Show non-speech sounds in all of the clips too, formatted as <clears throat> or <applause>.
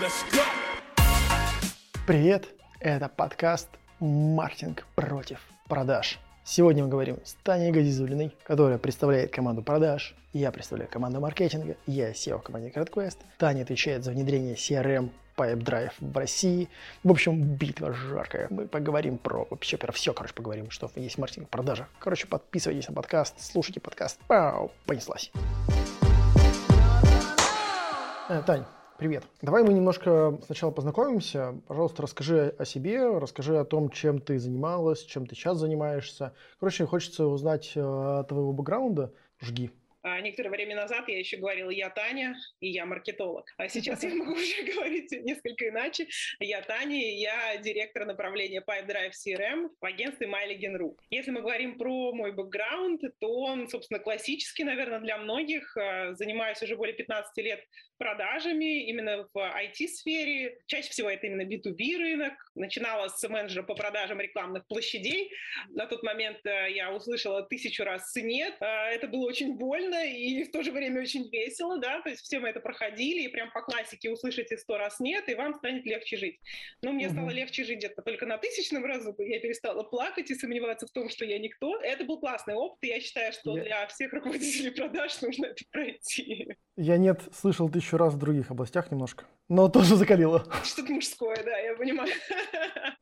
Let's go! Привет! Это подкаст «Маркетинг против продаж». Сегодня мы говорим с Таней Газизулиной, которая представляет команду продаж. Я представляю команду маркетинга. Я SEO в команде CredQuest. Таня отвечает за внедрение CRM Pipedrive в России. В общем, битва жаркая. Мы поговорим про вообще про все, короче, поговорим, что есть маркетинг в продажах. Короче, подписывайтесь на подкаст, слушайте подкаст. Пау, понеслась. Э, Тань, Привет. Давай мы немножко сначала познакомимся. Пожалуйста, расскажи о себе, расскажи о том, чем ты занималась, чем ты сейчас занимаешься. Короче, хочется узнать э, твоего бэкграунда. Жги. А некоторое время назад я еще говорила, я Таня, и я маркетолог. А сейчас я могу уже <laughs> говорить несколько иначе. Я Таня, и я директор направления Pipedrive CRM в агентстве MyLegend.ru. Если мы говорим про мой бэкграунд, то он, собственно, классический, наверное, для многих. А, занимаюсь уже более 15 лет продажами именно в IT-сфере. Чаще всего это именно B2B рынок. Начинала с менеджера по продажам рекламных площадей. На тот момент э, я услышала тысячу раз «нет». А, это было очень больно, и в то же время очень весело, да, то есть все мы это проходили, и прям по классике услышите сто раз нет, и вам станет легче жить. Но мне стало легче жить где-то только на тысячном разу, я перестала плакать и сомневаться в том, что я никто. Это был классный опыт, и я считаю, что я... для всех руководителей продаж нужно это пройти. Я нет, слышал тысячу раз в других областях немножко но <laughs> тоже закалило. Что-то мужское, да, я понимаю.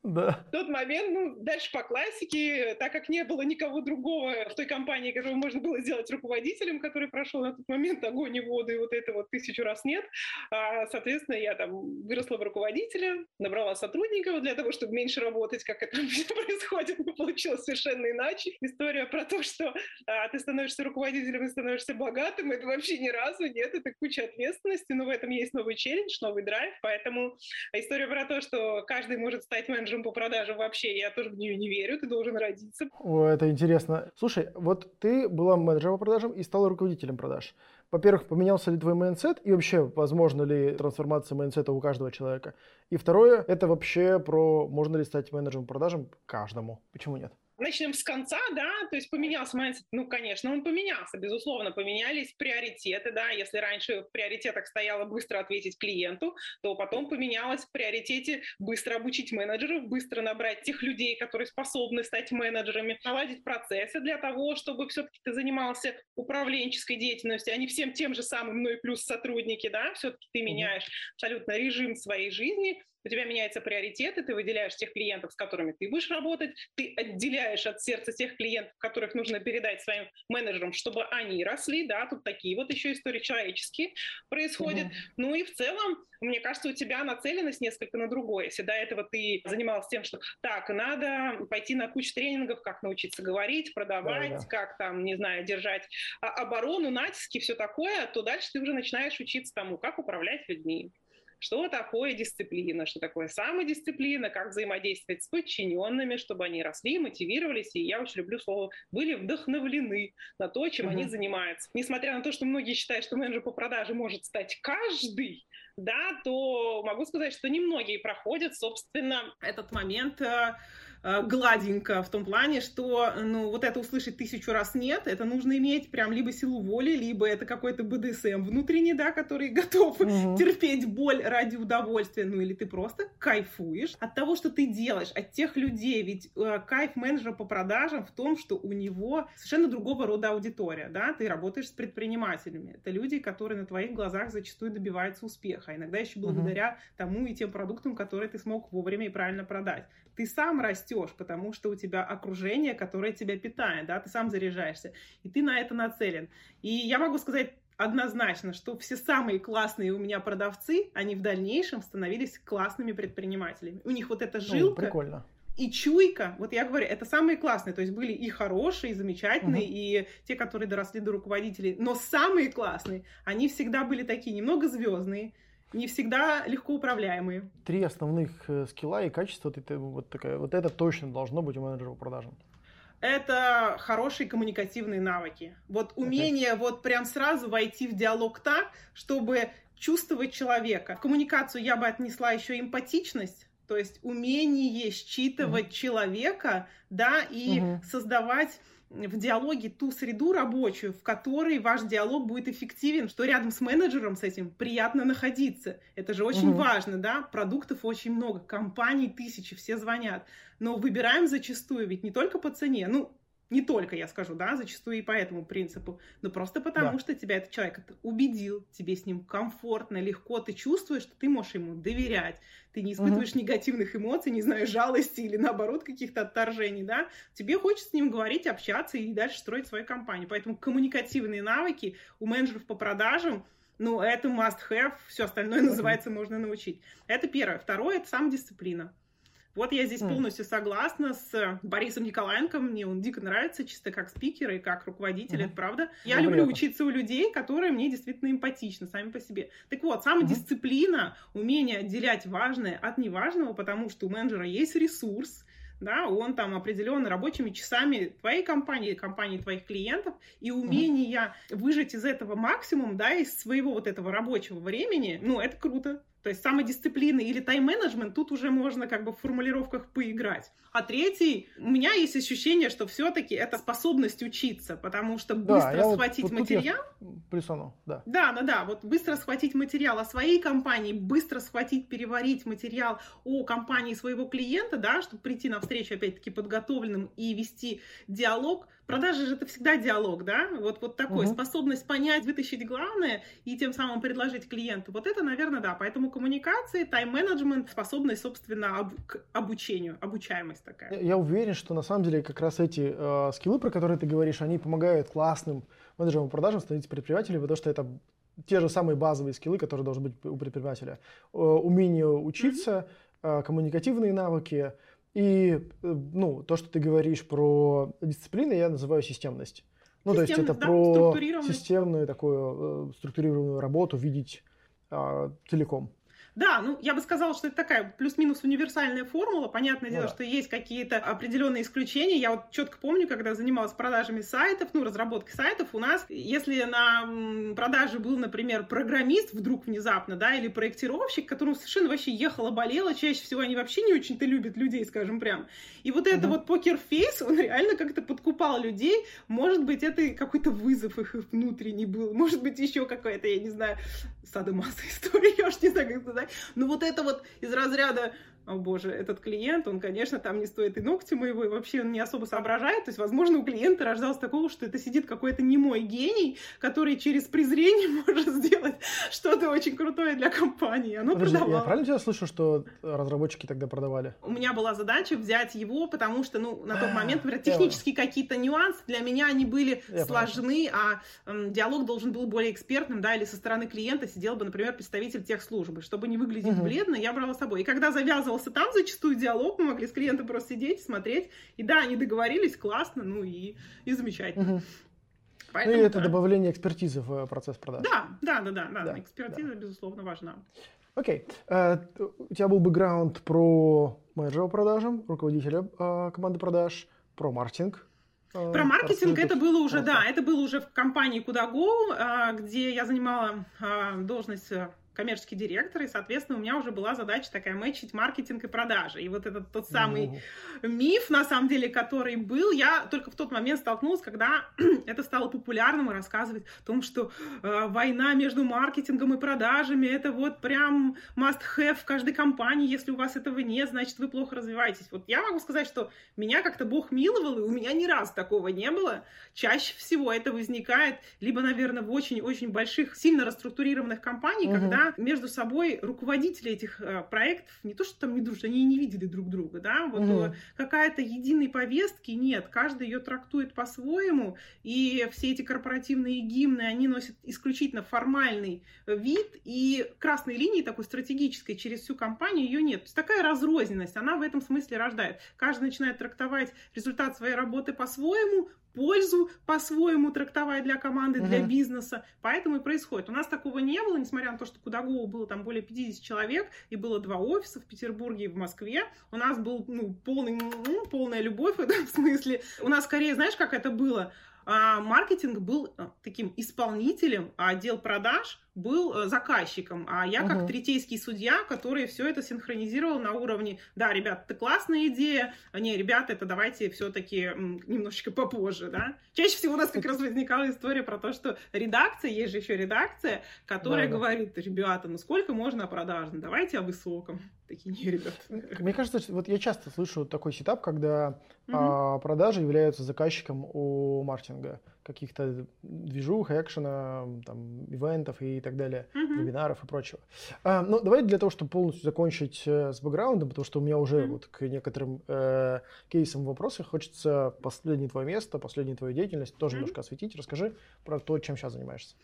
Да. В тот момент, ну, дальше по классике, так как не было никого другого в той компании, которого можно было сделать руководителем, который прошел на тот момент огонь и воду, и вот это вот тысячу раз нет, а, соответственно, я там выросла в руководителя, набрала сотрудников для того, чтобы меньше работать, как это <laughs> происходит, но получилось совершенно иначе. История про то, что а, ты становишься руководителем и становишься богатым, это вообще ни разу нет, это куча ответственности, но в этом есть новый челлендж, новый драйв, поэтому история про то, что каждый может стать менеджером по продажам вообще, я тоже в нее не верю, ты должен родиться. О, это интересно. Слушай, вот ты была менеджером по продажам и стала руководителем продаж. Во-первых, поменялся ли твой mindset и вообще, возможно ли трансформация mindset а у каждого человека? И второе, это вообще про, можно ли стать менеджером по продажам каждому? Почему нет? Начнем с конца, да, то есть поменялся mindset, ну, конечно, он поменялся, безусловно, поменялись приоритеты, да, если раньше в приоритетах стояло быстро ответить клиенту, то потом поменялось в приоритете быстро обучить менеджеров, быстро набрать тех людей, которые способны стать менеджерами, наладить процессы для того, чтобы все-таки ты занимался управленческой деятельностью, а не всем тем же самым, ну и плюс сотрудники, да, все-таки ты меняешь абсолютно режим своей жизни, у тебя меняются приоритеты, ты выделяешь тех клиентов, с которыми ты будешь работать, ты отделяешь от сердца тех клиентов, которых нужно передать своим менеджерам, чтобы они росли, да, тут такие вот еще истории человеческие происходят. Mm-hmm. Ну и в целом, мне кажется, у тебя нацеленность несколько на другое. Если до этого ты занимался тем, что так, надо пойти на кучу тренингов, как научиться говорить, продавать, да, да. как там, не знаю, держать оборону, натиски, все такое, то дальше ты уже начинаешь учиться тому, как управлять людьми, что такое дисциплина, что такое самодисциплина, как взаимодействовать с подчиненными, чтобы они росли, мотивировались, и я очень люблю слово, были вдохновлены на то, чем uh-huh. они занимаются. Несмотря на то, что многие считают, что менеджер по продаже может стать каждый, да, то могу сказать, что немногие проходят, собственно, этот момент Э, гладенько в том плане, что, ну, вот это услышать тысячу раз нет, это нужно иметь прям либо силу воли, либо это какой-то БДСМ внутренний, да, который <laughs> готов угу. терпеть боль ради удовольствия, ну, или ты просто кайфуешь от того, что ты делаешь, от тех людей, ведь э, кайф менеджера по продажам в том, что у него совершенно другого рода аудитория, да, ты работаешь с предпринимателями, это люди, которые на твоих глазах зачастую добиваются успеха, иногда еще благодаря угу. тому и тем продуктам, которые ты смог вовремя и правильно продать. Ты сам растешь потому что у тебя окружение, которое тебя питает, да, ты сам заряжаешься, и ты на это нацелен. И я могу сказать однозначно, что все самые классные у меня продавцы, они в дальнейшем становились классными предпринимателями. У них вот эта жилка... Ну, прикольно и чуйка, вот я говорю, это самые классные, то есть были и хорошие, и замечательные, угу. и те, которые доросли до руководителей, но самые классные, они всегда были такие немного звездные, не всегда легко управляемые. Три основных э, скилла и качества, это, вот, такая, вот это точно должно быть у менеджера по продажам. Это хорошие коммуникативные навыки. Вот умение okay. вот прям сразу войти в диалог так, чтобы чувствовать человека. В коммуникацию я бы отнесла еще эмпатичность, то есть умение считывать mm-hmm. человека, да, и mm-hmm. создавать в диалоге ту среду рабочую, в которой ваш диалог будет эффективен, что рядом с менеджером с этим приятно находиться. Это же очень угу. важно, да? Продуктов очень много, компаний тысячи, все звонят. Но выбираем зачастую ведь не только по цене. Ну, не только, я скажу, да, зачастую и по этому принципу, но просто потому, да. что тебя этот человек убедил, тебе с ним комфортно, легко, ты чувствуешь, что ты можешь ему доверять, ты не испытываешь угу. негативных эмоций, не знаю, <laughs> жалости или наоборот каких-то отторжений, да, тебе хочется с ним говорить, общаться и дальше строить свою компанию. Поэтому коммуникативные навыки у менеджеров по продажам ну, это must have, все остальное называется можно научить. Это первое. Второе, это самодисциплина. Вот я здесь полностью согласна с Борисом Николаенко. Мне он дико нравится, чисто как спикер и как руководитель, mm-hmm. это правда. Я Добрый люблю учиться у людей, которые мне действительно эмпатичны сами по себе. Так вот, самодисциплина, mm-hmm. умение отделять важное от неважного, потому что у менеджера есть ресурс, да, он там определен рабочими часами твоей компании, компании твоих клиентов, и умение mm-hmm. выжать из этого максимум, да, из своего вот этого рабочего времени, ну, это круто. То есть самодисциплина или тайм-менеджмент, тут уже можно как бы в формулировках поиграть. А третий, у меня есть ощущение, что все-таки это способность учиться, потому что быстро да, схватить вот, вот материал... Плюсану, да. Да, да, да, вот быстро схватить материал о своей компании, быстро схватить, переварить материал о компании своего клиента, да, чтобы прийти на встречу опять-таки подготовленным и вести диалог, Продажи же это всегда диалог, да? Вот, вот такой, угу. способность понять, вытащить главное и тем самым предложить клиенту. Вот это, наверное, да. Поэтому коммуникации, тайм-менеджмент, способность, собственно, об, к обучению, обучаемость такая. Я, я уверен, что на самом деле как раз эти э, скиллы, про которые ты говоришь, они помогают классным менеджерам по продажам становиться предпринимателями, потому что это те же самые базовые скиллы, которые должны быть у предпринимателя. Э, умение учиться, mm-hmm. э, коммуникативные навыки, и э, ну, то, что ты говоришь про дисциплины, я называю системность. Ну, то есть это да, про системную такую э, структурированную работу видеть э, целиком. Да, ну, я бы сказала, что это такая плюс-минус универсальная формула. Понятное ну, дело, да. что есть какие-то определенные исключения. Я вот четко помню, когда занималась продажами сайтов, ну, разработкой сайтов, у нас, если на продаже был, например, программист вдруг внезапно, да, или проектировщик, которому совершенно вообще ехала, болела, чаще всего они вообще не очень-то любят людей, скажем прям. И вот это угу. вот покерфейс, <laughs> он реально как-то подкупал людей. Может быть, это какой-то вызов их внутренний был. Может быть, еще какая-то, я не знаю, садомаса <laughs> история, я уж не знаю, как сказать. Ну вот это вот из разряда о боже, этот клиент, он, конечно, там не стоит и ногти моего, и вообще он не особо соображает. То есть, возможно, у клиента рождалось такого, что это сидит какой-то немой гений, который через презрение <laughs> может сделать что-то очень крутое для компании. Оно Подожди, продавало. я правильно тебя слышу, что разработчики тогда продавали? У меня была задача взять его, потому что, ну, на тот момент, например, технические какие-то нюансы для меня они были я сложны, понял. а м, диалог должен был более экспертным, да, или со стороны клиента сидел бы, например, представитель техслужбы. Чтобы не выглядеть угу. бледно, я брала с собой. И когда завязывал завязывался там зачастую диалог, мы могли с клиентом просто сидеть, смотреть. И да, они договорились, классно, ну и, и замечательно. Угу. Поэтому, ну и это да. добавление экспертизы в э, процесс продаж. Да, да, да, да, да. да экспертиза, да. безусловно, важна. Окей. Okay. Uh, у тебя был бэкграунд про менеджера по продажам, руководителя uh, команды продаж, про маркетинг. Uh, про маркетинг это было уже, да, это было уже в компании Куда где я занимала должность коммерческий директор, и, соответственно, у меня уже была задача такая мэчить маркетинг и продажи. И вот этот тот самый mm-hmm. миф, на самом деле, который был, я только в тот момент столкнулась, когда <clears throat> это стало популярным и рассказывать о том, что э, война между маркетингом и продажами это вот прям must-have в каждой компании. Если у вас этого нет, значит, вы плохо развиваетесь. Вот я могу сказать, что меня как-то Бог миловал, и у меня ни разу такого не было. Чаще всего это возникает либо, наверное, в очень-очень больших, сильно расструктурированных компаниях, mm-hmm. когда между собой руководители этих э, проектов не то, что там не дружат, они не видели друг друга, да, вот угу. какая-то единой повестки нет, каждый ее трактует по-своему, и все эти корпоративные гимны, они носят исключительно формальный вид, и красной линии такой стратегической через всю компанию ее нет. То есть такая разрозненность, она в этом смысле рождает. Каждый начинает трактовать результат своей работы по-своему, пользу по-своему трактовать для команды, для uh-huh. бизнеса. Поэтому и происходит. У нас такого не было, несмотря на то, что Кудагова было там более 50 человек, и было два офиса в Петербурге и в Москве. У нас был ну, полный, полная любовь в этом <laughs> смысле. У нас скорее, знаешь, как это было? А маркетинг был а, таким исполнителем, а отдел продаж был э, заказчиком, а я как угу. третейский судья, который все это синхронизировал на уровне, да, ребят, это классная идея, а не, ребята, это давайте все-таки немножечко попозже, да. Чаще всего у нас как раз возникала история про то, что редакция, есть же еще редакция, которая да, говорит, ребята, ну сколько можно продажно, давайте о высоком. Такие, не, ребят. Мне кажется, вот я часто слышу такой сетап, когда угу. а, продажи являются заказчиком у маркетинга каких-то движух, экшена, там, ивентов и так далее, mm-hmm. вебинаров и прочего. А, ну, давай для того, чтобы полностью закончить э, с бэкграундом, потому что у меня уже mm-hmm. вот к некоторым э, кейсам вопросы хочется последнее твое место, последнюю твою деятельность тоже mm-hmm. немножко осветить. Расскажи про то, чем сейчас занимаешься.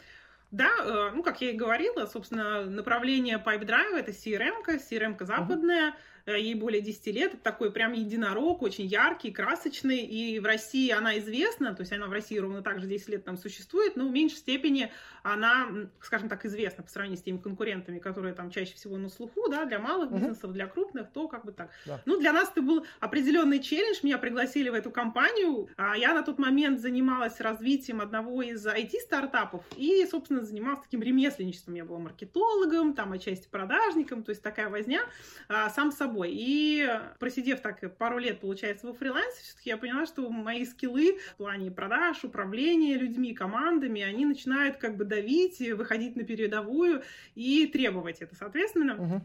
Да, э, ну, как я и говорила, собственно, направление Pipedrive — это CRM-ка, CRM-ка западная, uh-huh. Э, ей более 10 лет, это такой прям единорог, очень яркий, красочный, и в России она известна, то есть она в России ровно так же 10 лет там существует, но в меньшей степени она, скажем так, известна по сравнению с теми конкурентами, которые там чаще всего на слуху, да, для малых бизнесов, для крупных, то как бы так. Да. Ну, для нас это был определенный челлендж, меня пригласили в эту компанию, а я на тот момент занималась развитием одного из IT-стартапов и, собственно, занималась таким ремесленничеством, я была маркетологом, там, отчасти продажником, то есть такая возня, а, сам собой собой. И просидев так пару лет, получается, во фрилансе, все-таки я поняла, что мои скиллы в плане продаж, управления людьми, командами, они начинают как бы давить, выходить на передовую и требовать это. Соответственно,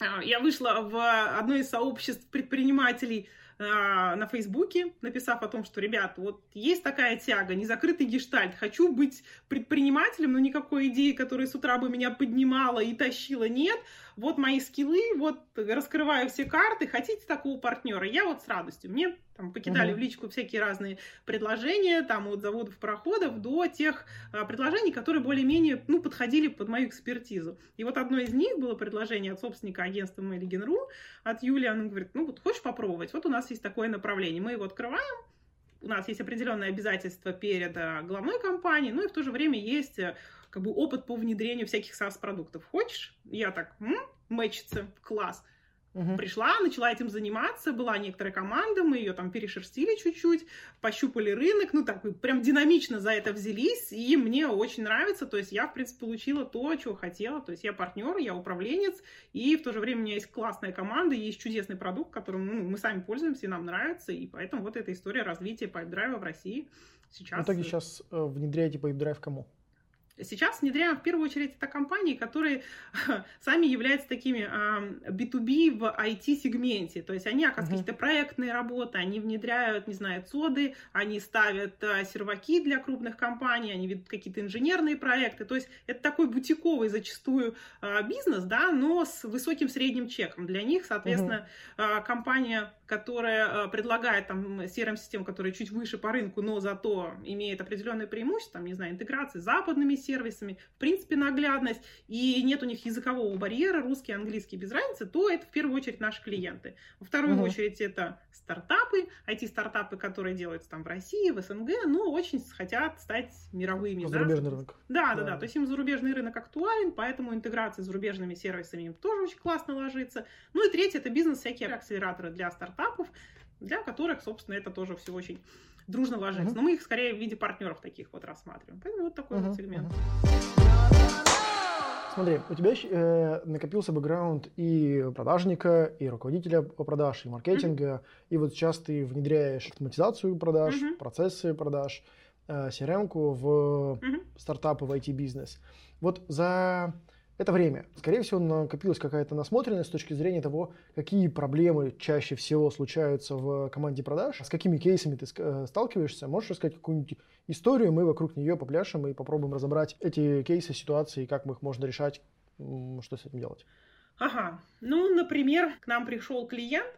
uh-huh. я вышла в одно из сообществ предпринимателей а, на Фейсбуке, написав о том, что, ребят, вот есть такая тяга, незакрытый гештальт, хочу быть предпринимателем, но никакой идеи, которая с утра бы меня поднимала и тащила, нет, вот мои скиллы, вот раскрываю все карты, хотите такого партнера? Я вот с радостью. Мне там покидали uh-huh. в личку всякие разные предложения, там от заводов, пароходов до тех а, предложений, которые более-менее, ну, подходили под мою экспертизу. И вот одно из них было предложение от собственника агентства Mail.ru, от Юлии, она говорит, ну, вот хочешь попробовать? Вот у нас есть такое направление, мы его открываем, у нас есть определенные обязательства перед а, главной компанией, ну и в то же время есть э, как бы опыт по внедрению всяких SaaS-продуктов. Хочешь? Я так, м? мэчится, класс. Угу. Пришла, начала этим заниматься, была некоторая команда, мы ее там перешерстили чуть-чуть, пощупали рынок, ну так, прям динамично за это взялись, и мне очень нравится, то есть я, в принципе, получила то, чего хотела, то есть я партнер, я управленец, и в то же время у меня есть классная команда, есть чудесный продукт, которым ну, мы сами пользуемся, и нам нравится, и поэтому вот эта история развития PipeDrive в России сейчас... В итоге сейчас э, внедряете PipeDrive кому? Сейчас внедряем в первую очередь это компании, которые <laughs> сами являются такими B2B в IT-сегменте. То есть они, оказывается, uh-huh. какие-то проектные работы, они внедряют, не знаю, цоды, они ставят а, серваки для крупных компаний, они ведут какие-то инженерные проекты. То есть это такой бутиковый зачастую а, бизнес, да, но с высоким средним чеком. Для них, соответственно, uh-huh. компания которая э, предлагает там CRM-систему, которая чуть выше по рынку, но зато имеет определенные преимущества, там, не знаю, интеграции с западными сервисами, в принципе, наглядность, и нет у них языкового барьера, русский, английский без разницы, то это в первую очередь наши клиенты. Во вторую угу. очередь это стартапы, IT-стартапы, которые делаются там в России, в СНГ, но очень хотят стать мировыми. Зарубежный да? рынок. Да, да, да, да. То есть им зарубежный рынок актуален, поэтому интеграция с зарубежными сервисами им тоже очень классно ложится. Ну и третье, это бизнес, всякие акселераторы для стартапов стартапов, для которых, собственно, это тоже все очень дружно ложится. Uh-huh. Но мы их скорее в виде партнеров таких вот рассматриваем. Поэтому вот такой uh-huh. вот сегмент. Смотри, у тебя э, накопился бэкграунд и продажника, и руководителя по продаж, и маркетинга, uh-huh. и вот сейчас ты внедряешь автоматизацию продаж, uh-huh. процессы продаж, э, CRM-ку в uh-huh. стартапы, в IT-бизнес. Вот за это время. Скорее всего, накопилась какая-то насмотренность с точки зрения того, какие проблемы чаще всего случаются в команде продаж, с какими кейсами ты э, сталкиваешься. Можешь рассказать какую-нибудь историю, мы вокруг нее попляшем и попробуем разобрать эти кейсы, ситуации, как мы их можно решать, что с этим делать. Ага, ну, например, к нам пришел клиент,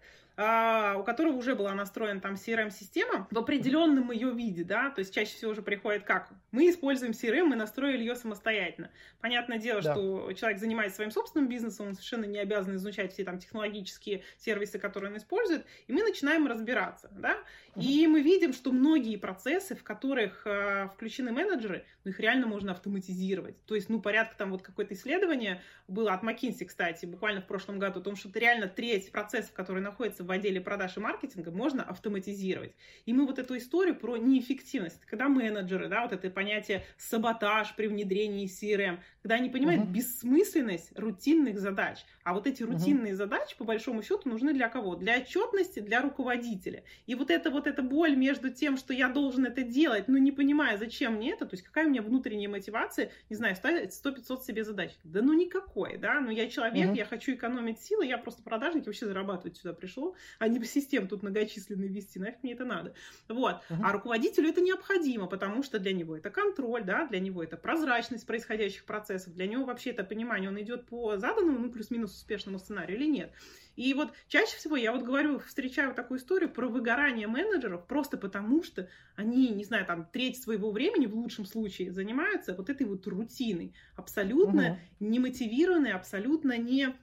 у которого уже была настроена там CRM-система в определенном ее виде, да, то есть чаще всего уже приходит как? Мы используем CRM, мы настроили ее самостоятельно. Понятное дело, да. что человек занимается своим собственным бизнесом, он совершенно не обязан изучать все там технологические сервисы, которые он использует, и мы начинаем разбираться, да, и мы видим, что многие процессы, в которых э, включены менеджеры, ну, их реально можно автоматизировать. То есть, ну, порядка там вот какое-то исследование было от McKinsey, кстати, буквально в прошлом году, о том, что это реально треть процессов, которые находятся находится в отделе продаж и маркетинга, можно автоматизировать. И мы вот эту историю про неэффективность, когда менеджеры, да, вот это понятие саботаж при внедрении CRM, когда они понимают uh-huh. бессмысленность рутинных задач. А вот эти рутинные uh-huh. задачи, по большому счету, нужны для кого? Для отчетности, для руководителя. И вот эта вот эта боль между тем, что я должен это делать, но не понимая, зачем мне это, то есть какая у меня внутренняя мотивация, не знаю, ставить 100-500 себе задач. Да ну никакой, да, ну я человек, uh-huh. я хочу экономить силы, я просто продажник, вообще зарабатывать сюда пришел, а не систем тут многочисленные вести, нафиг мне это надо. Вот. Uh-huh. А руководителю это необходимо, потому что для него это контроль, да, для него это прозрачность происходящих процессов, для него вообще это понимание, он идет по заданному, ну, плюс-минус успешному сценарию или нет. И вот чаще всего я вот говорю, встречаю такую историю про выгорание менеджеров просто потому, что они, не знаю, там треть своего времени в лучшем случае занимаются вот этой вот рутиной, абсолютно угу. немотивированной, абсолютно не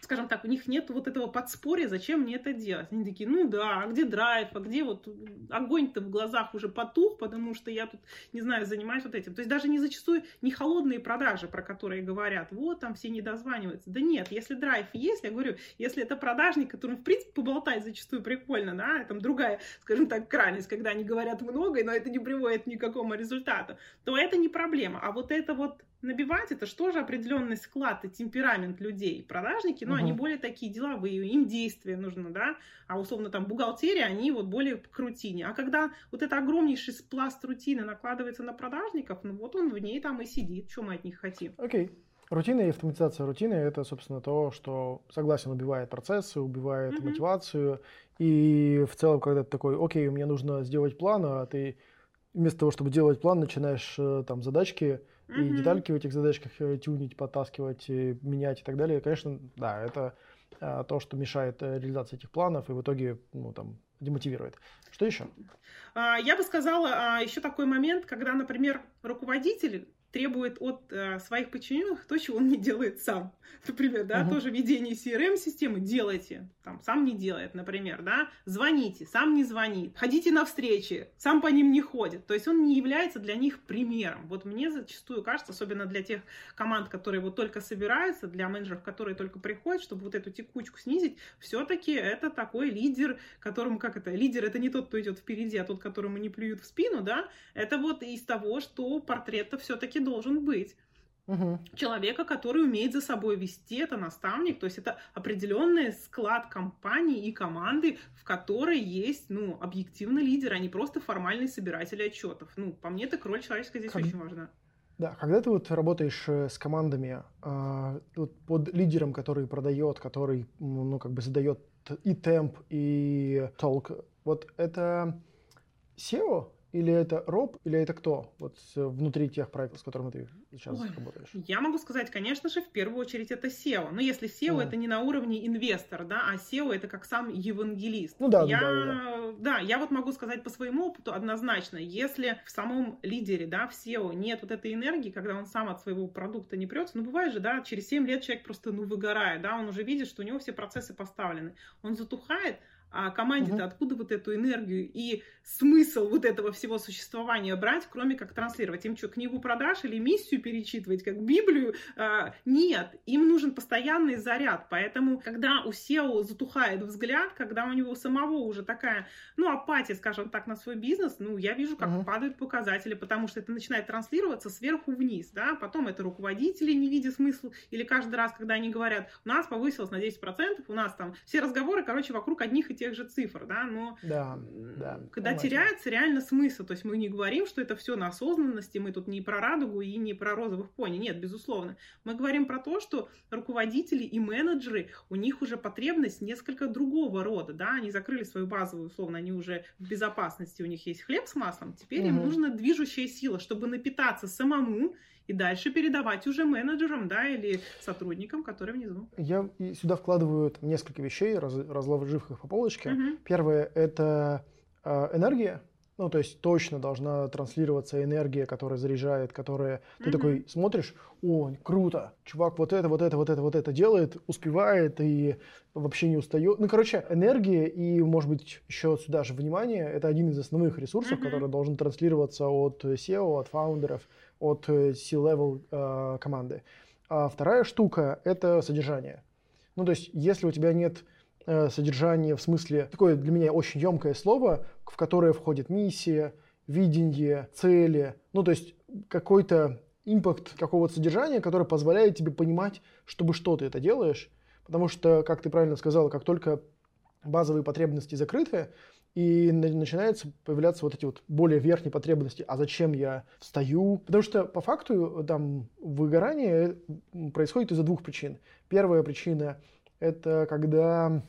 скажем так, у них нет вот этого подспорья, зачем мне это делать. Они такие, ну да, а где драйв, а где вот огонь-то в глазах уже потух, потому что я тут, не знаю, занимаюсь вот этим. То есть даже не зачастую не холодные продажи, про которые говорят, вот там все не дозваниваются. Да нет, если драйв есть, я говорю, если это продажник, которым в принципе поболтать зачастую прикольно, да, там другая, скажем так, крайность, когда они говорят много, но это не приводит к какому результату, то это не проблема. А вот это вот набивать, это что же определенный склад и темперамент людей. Продажники, ну, угу. они более такие деловые, им действия нужно, да, а условно там бухгалтерия, они вот более к рутине. А когда вот это огромнейший пласт рутины накладывается на продажников, ну вот он в ней там и сидит, что мы от них хотим. Окей. Okay. Рутина и автоматизация рутины – это, собственно, то, что, согласен, убивает процессы, убивает mm-hmm. мотивацию. И в целом, когда ты такой, окей, мне нужно сделать план, а ты вместо того, чтобы делать план, начинаешь э, там задачки и детальки в этих задачках э, тюнить, подтаскивать, менять и так далее. Конечно, да, это а, то, что мешает э, реализации этих планов и в итоге ну, там, демотивирует. Что еще? А, я бы сказала а, еще такой момент, когда, например, руководитель требует от э, своих подчиненных то, чего он не делает сам. <laughs> Например, да, угу. тоже ведение CRM-системы делайте, там, сам не делает, например, да, звоните, сам не звонит, ходите на встречи, сам по ним не ходит. То есть он не является для них примером. Вот мне зачастую кажется, особенно для тех команд, которые вот только собираются, для менеджеров, которые только приходят, чтобы вот эту текучку снизить, все-таки это такой лидер, которому, как это, лидер это не тот, кто идет впереди, а тот, которому не плюют в спину, да, это вот из того, что портрет-то все-таки все должен быть. Угу. Человека, который умеет за собой вести, это наставник, то есть это определенный склад компании и команды, в которой есть, ну, объективный лидер, а не просто формальный собиратель отчетов. Ну, по мне, так роль человеческая здесь как... очень важна. Да, когда ты вот работаешь э, с командами э, вот под лидером, который продает, который, ну, как бы задает и темп, и толк, вот это SEO или это роб, или это кто? Вот внутри тех проектов, с которыми ты сейчас Ой, работаешь. Я могу сказать, конечно же, в первую очередь это SEO. Но если SEO mm. это не на уровне инвестор, да, а SEO это как сам евангелист. Ну да, я, да, да. Да, я вот могу сказать по своему опыту однозначно, если в самом лидере, да, в SEO нет вот этой энергии, когда он сам от своего продукта не прется, ну бывает же, да, через 7 лет человек просто, ну, выгорает, да, он уже видит, что у него все процессы поставлены. Он затухает, а команде-то откуда вот эту энергию и смысл вот этого всего существования брать, кроме как транслировать? Им что, книгу продаж или миссию перечитывать, как Библию? А, нет, им нужен постоянный заряд. Поэтому, когда у SEO затухает взгляд, когда у него самого уже такая, ну, апатия, скажем так, на свой бизнес, ну, я вижу, как угу. падают показатели, потому что это начинает транслироваться сверху вниз, да, потом это руководители не видят смысла, или каждый раз, когда они говорят, у нас повысилось на 10%, у нас там все разговоры, короче, вокруг одних и тех же цифр, да, но да, да, когда понимаете. теряется реально смысл, то есть мы не говорим, что это все на осознанности, мы тут не про радугу и не про розовых пони, нет, безусловно. Мы говорим про то, что руководители и менеджеры, у них уже потребность несколько другого рода, да, они закрыли свою базовую, условно, они уже в безопасности, у них есть хлеб с маслом, теперь угу. им нужна движущая сила, чтобы напитаться самому и дальше передавать уже менеджерам, да, или сотрудникам, которые внизу. Я сюда вкладываю несколько вещей, раз, разложив их по полочке. Угу. Первое – это э, энергия, ну, то есть точно должна транслироваться энергия, которая заряжает, которая... Ты mm-hmm. такой смотришь, о, круто, чувак вот это, вот это, вот это, вот это делает, успевает и вообще не устает. Ну, короче, энергия и, может быть, еще сюда же внимание, это один из основных ресурсов, mm-hmm. который должен транслироваться от SEO, от фаундеров, от э, C-level э, команды. А вторая штука – это содержание. Ну, то есть, если у тебя нет э, содержание в смысле, такое для меня очень емкое слово, в которое входит миссия, видение, цели, ну то есть какой-то импакт какого-то содержания, которое позволяет тебе понимать, чтобы что ты это делаешь, потому что, как ты правильно сказал, как только базовые потребности закрыты, и начинаются появляться вот эти вот более верхние потребности. А зачем я встаю? Потому что по факту там выгорание происходит из-за двух причин. Первая причина – это когда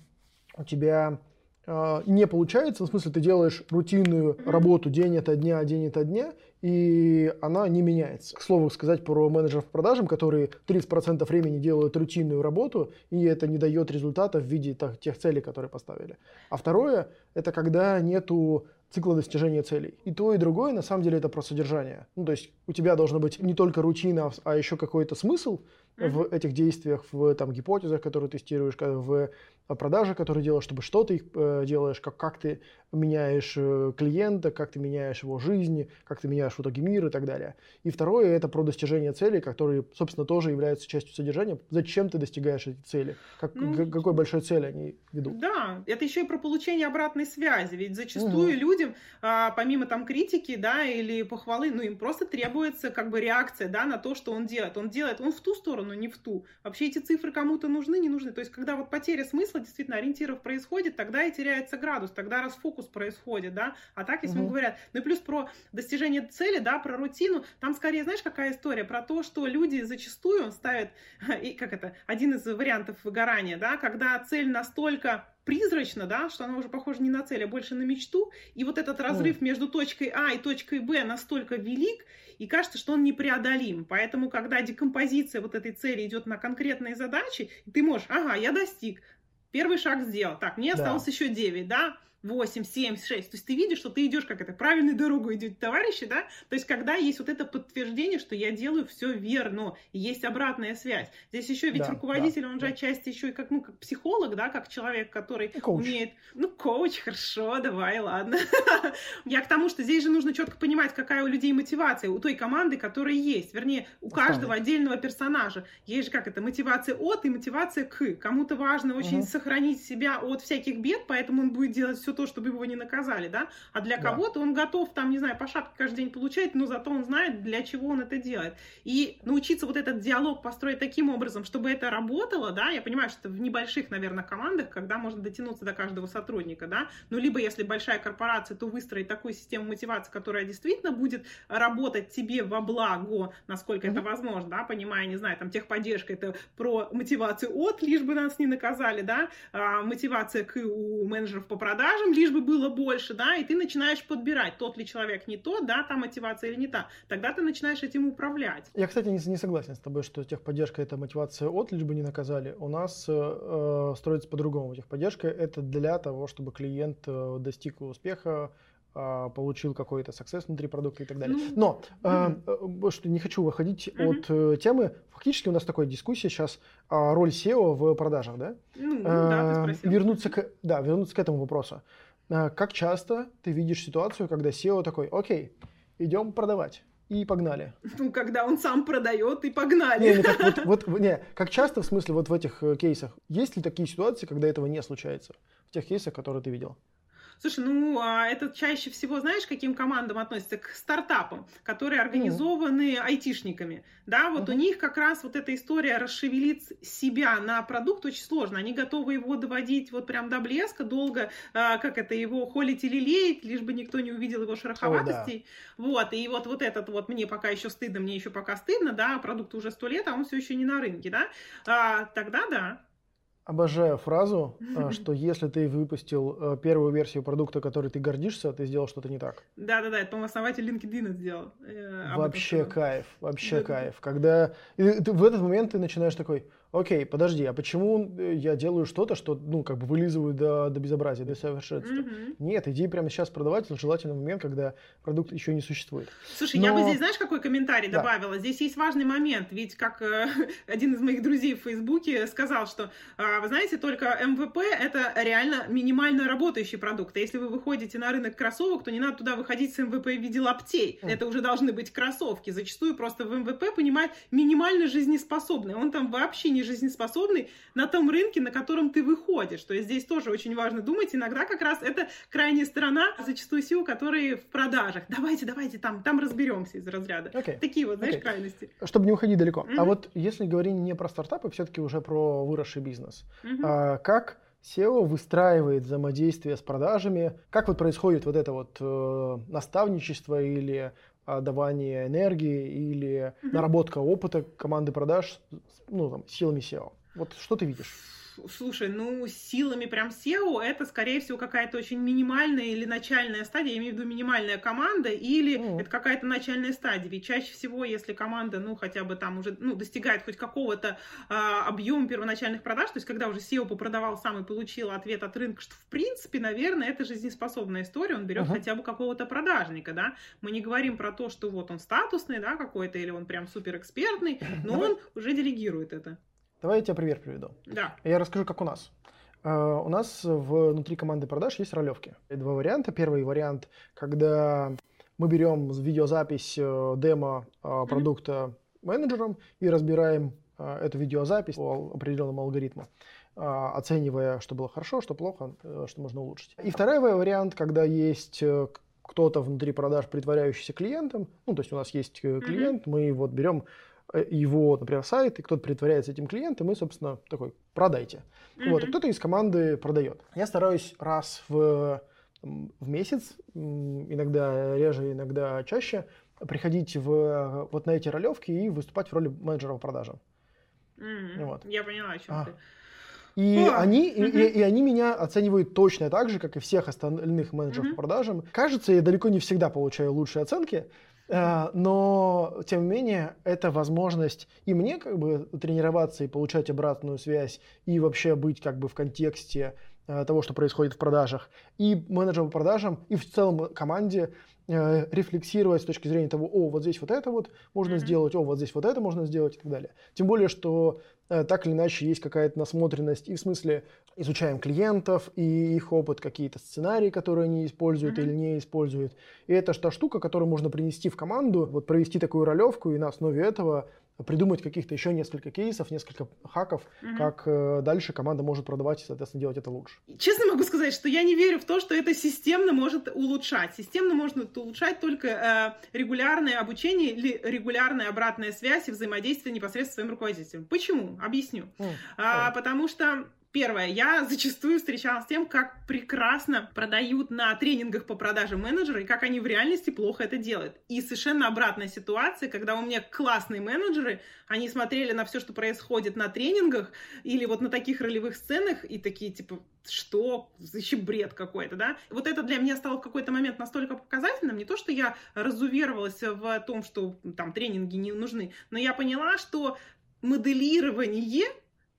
у тебя э, не получается, в смысле ты делаешь рутинную работу день ото дня, день ото дня, и она не меняется. К слову сказать про менеджеров по продажам, которые 30% времени делают рутинную работу, и это не дает результата в виде тех целей, которые поставили. А второе, это когда нету цикла достижения целей. И то, и другое, на самом деле, это про содержание. Ну, то есть у тебя должна быть не только рутина, а еще какой-то смысл mm-hmm. в этих действиях, в там, гипотезах, которые тестируешь, в продажах, которые делаешь, чтобы что ты э, делаешь, как, как ты меняешь э, клиента, как ты меняешь его жизнь, как ты меняешь в итоге мир и так далее. И второе, это про достижение целей, которые, собственно, тоже являются частью содержания. Зачем ты достигаешь эти цели? Как, ну, какой большой цели они ведут? Да, это еще и про получение обратной связи. Ведь зачастую угу. людям, а, помимо там критики, да, или похвалы, ну, им просто требуется как бы реакция, да, на то, что он делает. Он делает, он в ту сторону, не в ту. Вообще эти цифры кому-то нужны, не нужны. То есть, когда вот потеря смысла действительно ориентиров происходит, тогда и теряется градус, тогда расфокус фокус происходит, да, а так, если угу. говорят, ну и плюс про достижение цели, да, про рутину, там скорее, знаешь, какая история? Про то, что люди зачастую ставят, <laughs> и как это, один из вариантов выгорания, да, когда цель настолько призрачно, да, что она уже похожа не на цель, а больше на мечту. И вот этот разрыв mm. между точкой А и точкой Б настолько велик, и кажется, что он непреодолим. Поэтому, когда декомпозиция вот этой цели идет на конкретные задачи, ты можешь, ага, я достиг, первый шаг сделал, так, мне да. осталось еще 9, да, 8, 7, 6. То есть ты видишь, что ты идешь как это, правильной дорогой идут товарищи, да? То есть когда есть вот это подтверждение, что я делаю все верно, и есть обратная связь. Здесь еще ведь да, руководитель, да, он же да. отчасти еще и как, ну, как психолог, да, как человек, который коуч. умеет... Ну, коуч, хорошо, давай, ладно. <laughs> Я к тому, что здесь же нужно четко понимать, какая у людей мотивация, у той команды, которая есть. Вернее, у каждого отдельного персонажа. Есть же как это, мотивация от и мотивация к. Кому-то важно очень сохранить себя от всяких бед, поэтому он будет делать все все то, чтобы его не наказали, да, а для да. кого-то он готов, там, не знаю, по шапке каждый день получать, но зато он знает, для чего он это делает. И научиться вот этот диалог построить таким образом, чтобы это работало, да, я понимаю, что в небольших, наверное, командах, когда можно дотянуться до каждого сотрудника, да, ну, либо если большая корпорация, то выстроить такую систему мотивации, которая действительно будет работать тебе во благо, насколько mm-hmm. это возможно, да, понимая, не знаю, там, техподдержка, это про мотивацию от, лишь бы нас не наказали, да, а, мотивация к у менеджеров по продажам, скажем, лишь бы было больше, да, и ты начинаешь подбирать, тот ли человек не тот, да, та мотивация или не та. Тогда ты начинаешь этим управлять. Я, кстати, не, не согласен с тобой, что техподдержка это мотивация от, лишь бы не наказали. У нас э, э строится по-другому. Техподдержка это для того, чтобы клиент э, достиг успеха, получил какой-то success внутри продукта и так далее. Ну, Но mm-hmm. что не хочу выходить mm-hmm. от э, темы. Фактически у нас такая дискуссия сейчас а, роль SEO в продажах, да? Ну, да, ты спросил. Вернуться к, да, вернуться к этому вопросу. Как часто ты видишь ситуацию, когда SEO такой, окей, идем продавать? и погнали. Ну, когда он сам продает, и погнали. Не, не, так, вот, вот, не, как часто, в смысле, вот в этих э, кейсах, есть ли такие ситуации, когда этого не случается? В тех кейсах, которые ты видел? Слушай, ну а это чаще всего, знаешь, каким командам относится? К стартапам, которые организованы mm. айтишниками. Да, вот mm-hmm. у них как раз вот эта история расшевелить себя на продукт очень сложно. Они готовы его доводить вот прям до блеска, долго, а, как это, его холить или леять, лишь бы никто не увидел его шероховатостей. Oh, да. Вот, и вот, вот этот вот, мне пока еще стыдно, мне еще пока стыдно, да, продукт уже сто лет, а он все еще не на рынке, да, а, тогда да, Обожаю фразу, э, что если ты выпустил э, первую версию продукта, который ты гордишься, ты сделал что-то не так. Да-да-да, это, по-моему, основатель LinkedIn сделал. Э, вообще кайф, вообще кайф. Когда ты, в этот момент ты начинаешь такой, окей, подожди, а почему э, я делаю что-то, что, ну, как бы вылизываю до, до безобразия, до совершенства? Mm-hmm. Нет, иди прямо сейчас продавать, желательно в момент, когда продукт еще не существует. Слушай, Но... я бы здесь, знаешь, какой комментарий да. добавила? Здесь есть важный момент, ведь как э, <laughs> один из моих друзей в Фейсбуке сказал, что, э, вы знаете, только MVP — это реально минимально работающий продукт, а если вы выходите на рынок кроссовок, то не надо туда выходить с MVP в виде лаптей, мм. это уже должны быть кроссовки. Зачастую просто в MVP понимать минимально жизнеспособный, он там вообще не менее жизнеспособный на том рынке, на котором ты выходишь. То есть здесь тоже очень важно думать. Иногда как раз это крайняя сторона, зачастую CEO, которые в продажах. Давайте, давайте, там, там разберемся из разряда. Okay. Такие вот, знаешь, okay. крайности. Чтобы не уходить далеко. Mm-hmm. А вот если говорить не про стартапы, все-таки уже про выросший бизнес. Mm-hmm. А, как SEO выстраивает взаимодействие с продажами. Как вот происходит вот это вот э, наставничество или давание энергии или mm-hmm. наработка опыта команды продаж ну, там, силами SEO? Вот что ты видишь? Слушай, ну, силами прям SEO это, скорее всего, какая-то очень минимальная или начальная стадия, я имею в виду минимальная команда, или mm. это какая-то начальная стадия. Ведь чаще всего, если команда, ну, хотя бы там уже, ну, достигает хоть какого-то а, объема первоначальных продаж, то есть когда уже SEO попродавал сам и получил ответ от рынка, что, в принципе, наверное, это жизнеспособная история, он берет uh-huh. хотя бы какого-то продажника, да. Мы не говорим про то, что вот он статусный, да, какой-то, или он прям супер экспертный, но Давай. он уже делегирует это. Давай я тебе пример приведу. Да. Я расскажу, как у нас. Uh, у нас внутри команды продаж есть ролевки. Два варианта. Первый вариант, когда мы берем видеозапись э, демо uh, продукта менеджером и разбираем эту видеозапись по определенному алгоритму, оценивая, что было хорошо, что плохо, э, что можно улучшить. И второй вариант, когда есть э, кто-то внутри продаж, притворяющийся клиентом, ну, то есть у нас есть клиент, мы вот берем Э, его, например, сайт, и кто-то притворяется этим клиентом, и, собственно, такой, продайте. Mm-hmm. Вот, и кто-то из команды продает. Я стараюсь раз в, в месяц, иногда реже, иногда чаще, приходить в, вот на эти ролевки и выступать в роли менеджера по продажам. Mm-hmm. Вот. Я поняла, о чем а. ты. И, О, они, угу. и, и они меня оценивают точно так же, как и всех остальных менеджеров угу. по продажам. Кажется, я далеко не всегда получаю лучшие оценки, Э, но, тем не менее, это возможность и мне как бы тренироваться и получать обратную связь, и вообще быть как бы в контексте э, того, что происходит в продажах, и менеджеру по продажам, и в целом команде э, рефлексировать с точки зрения того, о, вот здесь вот это вот можно mm-hmm. сделать, о, вот здесь вот это можно сделать и так далее. Тем более, что Э, так или иначе есть какая-то насмотренность и в смысле изучаем клиентов и их опыт, какие-то сценарии, которые они используют mm-hmm. или не используют. И это та штука, которую можно принести в команду, вот провести такую ролевку и на основе этого придумать каких-то еще несколько кейсов, несколько хаков, угу. как э, дальше команда может продавать и, соответственно, делать это лучше. Честно могу сказать, что я не верю в то, что это системно может улучшать. Системно можно улучшать только э, регулярное обучение или регулярная обратная связь и взаимодействие непосредственно с своим руководителем. Почему? Объясню. Mm, а, потому что Первое, я зачастую встречалась с тем, как прекрасно продают на тренингах по продаже менеджеры и как они в реальности плохо это делают. И совершенно обратная ситуация, когда у меня классные менеджеры, они смотрели на все, что происходит на тренингах или вот на таких ролевых сценах и такие типа, что? Еще бред какой-то, да? Вот это для меня стало в какой-то момент настолько показательным, не то, что я разуверовалась в том, что там тренинги не нужны, но я поняла, что моделирование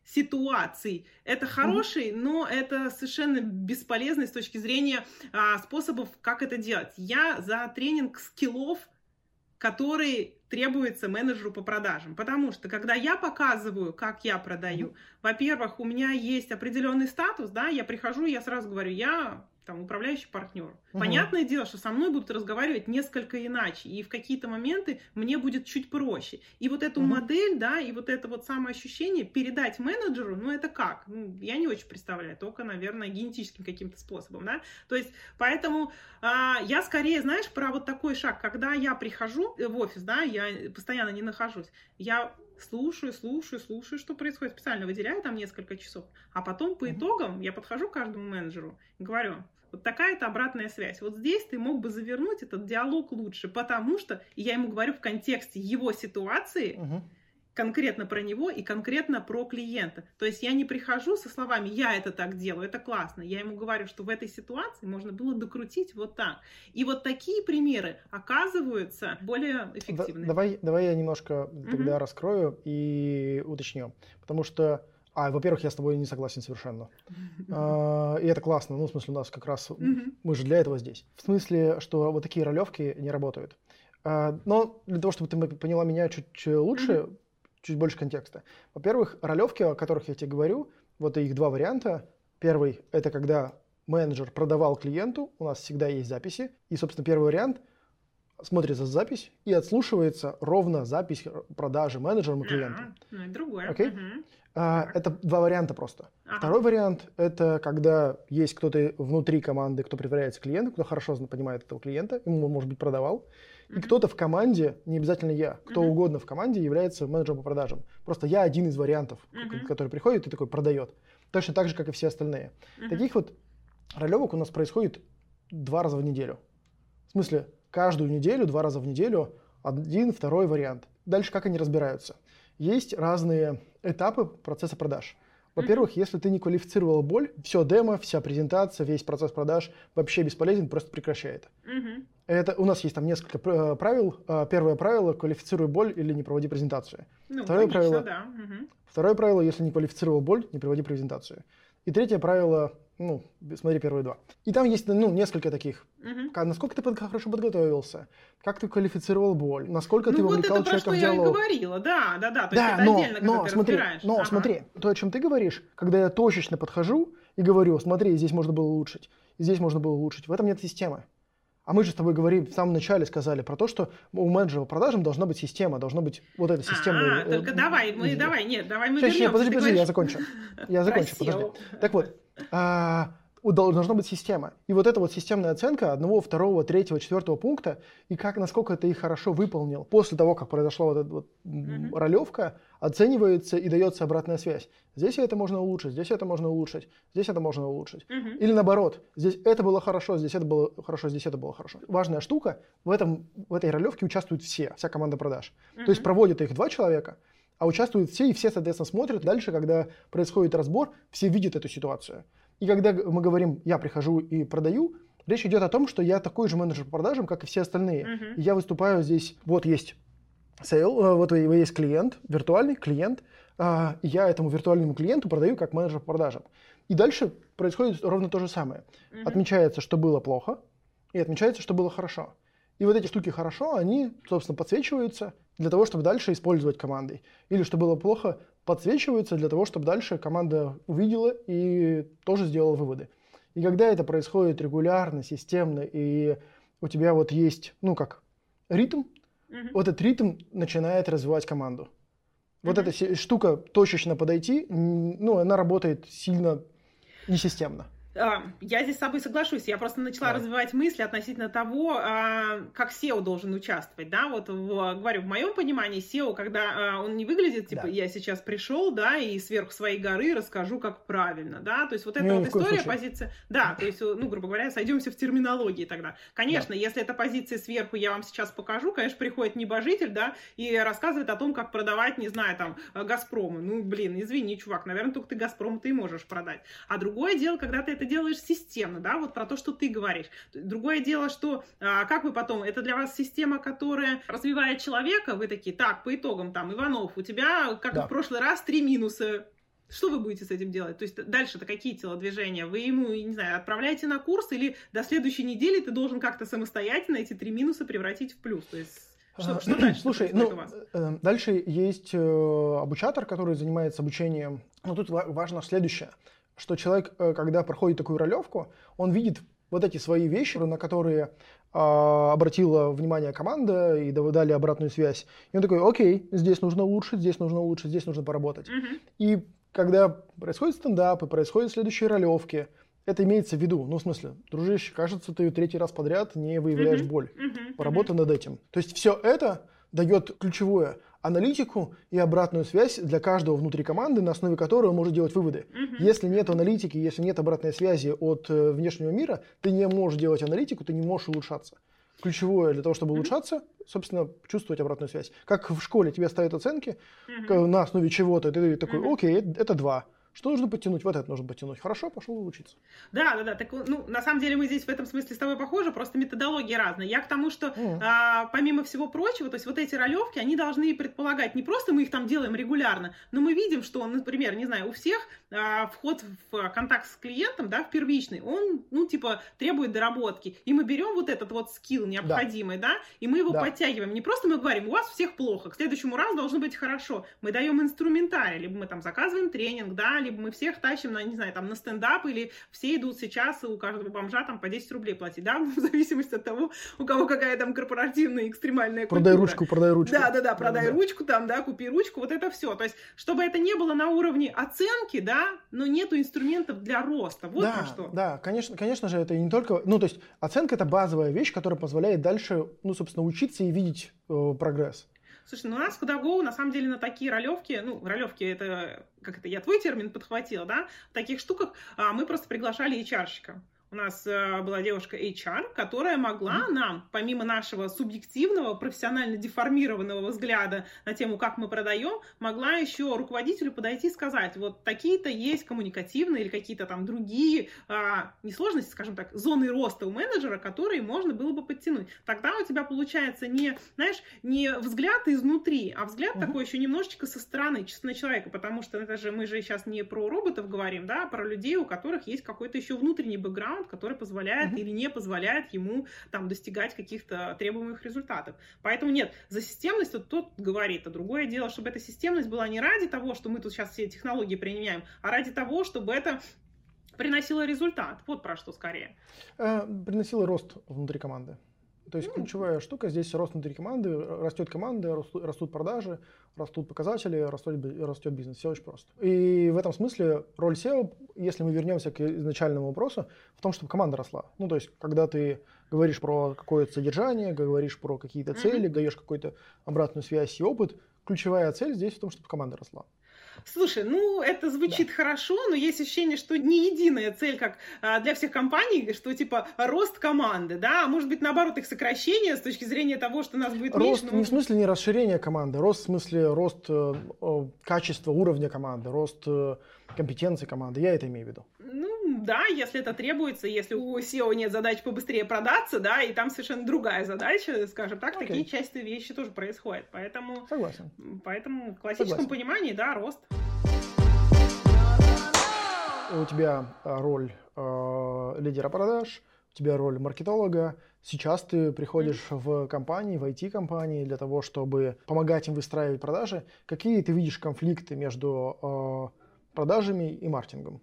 ситуаций. Это хороший, но это совершенно бесполезный с точки зрения а, способов, как это делать. Я за тренинг скиллов, который требуется менеджеру по продажам. Потому что, когда я показываю, как я продаю, во-первых, у меня есть определенный статус, да, я прихожу, я сразу говорю, я там, управляющий партнер. Угу. Понятное дело, что со мной будут разговаривать несколько иначе, и в какие-то моменты мне будет чуть проще. И вот эту угу. модель, да, и вот это вот самоощущение передать менеджеру, ну это как? Ну, я не очень представляю, только, наверное, генетическим каким-то способом, да. То есть, поэтому а, я скорее, знаешь, про вот такой шаг, когда я прихожу в офис, да, я постоянно не нахожусь, я слушаю, слушаю, слушаю, что происходит, специально выделяю там несколько часов, а потом по итогам я подхожу к каждому менеджеру и говорю, вот такая-то обратная связь. Вот здесь ты мог бы завернуть этот диалог лучше, потому что, я ему говорю в контексте его ситуации, угу. конкретно про него и конкретно про клиента. То есть я не прихожу со словами «я это так делаю, это классно». Я ему говорю, что в этой ситуации можно было докрутить вот так. И вот такие примеры оказываются более эффективными. давай, давай я немножко тогда угу. раскрою и уточню. Потому что а, во-первых, я с тобой не согласен совершенно. А, и это классно. Ну, в смысле, у нас как раз мы же для этого здесь. В смысле, что вот такие ролевки не работают. А, но для того, чтобы ты поняла меня чуть лучше, чуть больше контекста. Во-первых, ролевки, о которых я тебе говорю, вот их два варианта. Первый – это когда менеджер продавал клиенту, у нас всегда есть записи. И, собственно, первый вариант смотрится запись и отслушивается ровно запись продажи менеджером и клиентом. Ну, это другое. Окей? Мгм. А, это два варианта просто. Ага. Второй вариант – это когда есть кто-то внутри команды, кто притворяется клиентом, кто хорошо понимает этого клиента, ему, может быть, продавал, и Мгм. кто-то в команде, не обязательно я, кто Мгм. угодно в команде является менеджером по продажам. Просто я один из вариантов, Мгм. который приходит и такой продает. Точно так же, как и все остальные. Таких вот ролевок у нас происходит два раза в неделю. В смысле, каждую неделю, два раза в неделю один, второй вариант. Дальше как они разбираются? Есть разные этапы процесса продаж. Во-первых, если ты не квалифицировал боль, все демо, вся презентация, весь процесс продаж вообще бесполезен, просто прекращай это. Мгм. Это у нас есть там несколько э, правил. Э, Первое правило – квалифицируй боль или не проводи презентацию. Ну, Второе логично, правило. да. Мгм. Второе правило, если не квалифицировал боль, не проводи презентацию. И третье правило, ну, смотри первые два. И там есть, ну, несколько таких. Ка- Насколько ты под- хорошо подготовился, как ты квалифицировал боль, насколько ты Ну вот вовлекал это про человека что в я и диалог. говорила, да, да, да. То есть Да, это но, отдельно, но ты смотри, разбираешь. но Ага. смотри, то, о чем ты говоришь, когда я точечно подхожу и говорю, смотри, здесь можно было улучшить, здесь можно было улучшить, в этом нет системы. А мы же с тобой говорим, в самом начале сказали про то, что у менеджера по продажам должна быть система, должна быть вот эта система. А, только давай, мы, давай, нет, давай мы Сейчас, вернемся. подожди, Ты подожди, я закончу. Я <laughs> закончу, подожди. Так вот, а, должна быть система. И вот эта вот системная оценка одного, второго, третьего, четвертого пункта, и как, насколько ты их хорошо выполнил после того, как произошла вот эта вот Мгм. ролевка, оценивается и дается обратная связь. Здесь это можно улучшить, здесь это можно улучшить, здесь это можно улучшить. Мгм. Или наоборот, здесь это было хорошо, здесь это было хорошо, здесь это было хорошо. Важная штука, в, этом, в этой ролевке участвуют все, вся команда продаж. То есть проводят их два человека, а участвуют все, и все, соответственно, смотрят. Дальше, когда происходит разбор, все видят эту ситуацию. И когда мы говорим, я прихожу и продаю, речь идет о том, что я такой же менеджер по продажам, как и все остальные. И я выступаю здесь, вот есть sale, э, вот вы- есть клиент, виртуальный клиент, а, я этому виртуальному клиенту продаю как менеджер по продажам. И дальше происходит ровно то же самое. Мгм. Отмечается, что было плохо, и отмечается, что было хорошо. И вот эти штуки хорошо, они, собственно, подсвечиваются для того, чтобы дальше использовать командой. Или что было плохо, подсвечиваются для того, чтобы дальше команда увидела и тоже сделала выводы. И когда это происходит регулярно, системно, и у тебя вот есть, ну как, ритм, Мгм. вот этот ритм начинает развивать команду. Вот Мгм. эта штука точечно подойти, ну, она работает сильно несистемно. Я здесь с тобой соглашусь. Я просто начала Давай. развивать мысли относительно того, а, как SEO должен участвовать. Да, вот в- говорю, в моем понимании SEO, когда а, он не выглядит, типа, Да. я сейчас пришел, да, и сверху своей горы расскажу, как правильно, да, то есть вот эта ни вот история, случае. позиция, да, то есть, ну, грубо говоря, сойдемся в терминологии тогда. Конечно, если это позиция сверху, я вам сейчас покажу, конечно, приходит небожитель, да, и рассказывает о том, как продавать, не знаю, там, Газпрому. Ну, блин, извини, чувак, наверное, только ты Газпром ты и можешь продать. А другое дело, когда ты это делаешь системно, да, вот про то, что ты говоришь. Другое дело, что а, как вы потом, это для вас система, которая развивает человека, вы такие, так, по итогам, там, Иванов, у тебя, как Да. в прошлый раз, три минуса. Что вы будете с этим делать? То есть дальше-то какие телодвижения? Вы ему, не знаю, отправляете на курс или до следующей недели ты должен как-то самостоятельно эти три минуса превратить в плюс? То есть что, А, что <clears throat> дальше? Слушай, ну, вас? э, дальше есть э, обучатор, который занимается обучением. Но тут ва- важно следующее, что человек, э, когда проходит такую ролевку, он видит вот эти свои вещи, на которые а, обратила внимание команда и дали обратную связь. И он такой, окей, здесь нужно улучшить, здесь нужно улучшить, здесь нужно поработать. Мгм. И когда происходят стендапы, происходят следующие ролевки, это имеется в виду. Ну, в смысле, дружище, кажется, ты третий раз подряд не выявляешь Мгм. боль. Мгм. Поработай над этим. То есть все это дает ключевое аналитику и обратную связь для каждого внутри команды, на основе которой он может делать выводы. Мгм. Если нет аналитики, если нет обратной связи от э, внешнего мира, ты не можешь делать аналитику, ты не можешь улучшаться. Ключевое для того, чтобы улучшаться, собственно, чувствовать обратную связь. Как в школе тебе ставят оценки, к- на основе чего-то, ты такой, окей, это два. Что нужно подтянуть? Вот это нужно подтянуть. Хорошо, пошел учиться. Да, да, да. Так, ну, на самом деле мы здесь в этом смысле с тобой похожи, просто методология разная. Я к тому, что а, помимо всего прочего, то есть вот эти ролевки, они должны предполагать, не просто мы их там делаем регулярно, но мы видим, что, например, не знаю, у всех а, вход в контакт с клиентом, да, в первичный, он, ну, типа, требует доработки. И мы берем вот этот вот скилл необходимый, да, и мы его Да. подтягиваем. Не просто мы говорим, у вас всех плохо, к следующему разу должно быть хорошо. Мы даем инструментарий, либо мы там заказываем тренинг, да, либо мы всех тащим на, не знаю, там, на стендап, или все идут сейчас, у каждого бомжа там по 10 рублей платить, да, <laughs> в зависимости от того, у кого какая там корпоративная экстремальная культура. Продай ручку, продай ручку. Да, да, да, продай да, ручку там, да, купи ручку, вот это все. То есть, чтобы это не было на уровне оценки, да, но нету инструментов для роста. Вот да, что. Да, конечно, конечно же, это не только, ну, то есть, оценка это базовая вещь, которая позволяет дальше, ну, собственно, учиться и видеть э, прогресс. Слушай, ну у нас в Кодагоу на самом деле на такие ролевки, ну, ролевки это, как это, я твой термин подхватила, да, в таких штуках а, мы просто приглашали HR-щика. У нас э, была девушка HR, которая могла нам, помимо нашего субъективного, профессионально деформированного взгляда на тему, как мы продаем, могла еще руководителю подойти и сказать, вот такие-то есть коммуникативные или какие-то там другие э, несложности, скажем так, зоны роста у менеджера, которые можно было бы подтянуть. Тогда у тебя получается не, знаешь, не взгляд изнутри, а взгляд угу. такой еще немножечко со стороны, на человека, потому что это же мы же сейчас не про роботов говорим, да, а про людей, у которых есть какой-то еще внутренний бэкграунд, бэкграунд, который позволяет mm-hmm. или не позволяет ему там достигать каких-то требуемых результатов. Поэтому нет, за системность вот тот говорит, а другое дело, чтобы эта системность была не ради того, что мы тут сейчас все технологии применяем, а ради того, чтобы это приносило результат. Вот про что скорее. Э, приносило рост внутри команды. То есть ключевая штука здесь рост внутри команды, растет команда, растут продажи, растут показатели, растет, растет бизнес. Все очень просто. И в этом смысле роль SEO, если мы вернемся к изначальному вопросу, в том, чтобы команда росла. Ну, то есть, когда ты говоришь про какое-то содержание, говоришь про какие-то цели, mm-hmm. даешь какую-то обратную связь и опыт, ключевая цель здесь в том, чтобы команда росла. Слушай, ну это звучит да. хорошо, но есть ощущение, что не единая цель, как а, для всех компаний, что типа рост команды, да, а может быть наоборот их сокращение с точки зрения того, что нас будет рост меньше. Не в смысле не расширение команды, рост в смысле рост э, качества уровня команды, рост э, компетенции команды, я это имею в виду. Ну, да, если это требуется, если у SEO нет задач побыстрее продаться, да, и там совершенно другая задача, скажем так, okay. такие части вещи тоже происходят. Поэтому, Согласен. Поэтому в классическом Согласен. понимании, да, рост. У тебя а, роль э, лидера продаж, у тебя роль маркетолога. Сейчас ты приходишь mm-hmm. в компании, в IT-компании для того, чтобы помогать им выстраивать продажи. Какие ты видишь конфликты между э, продажами и маркетингом?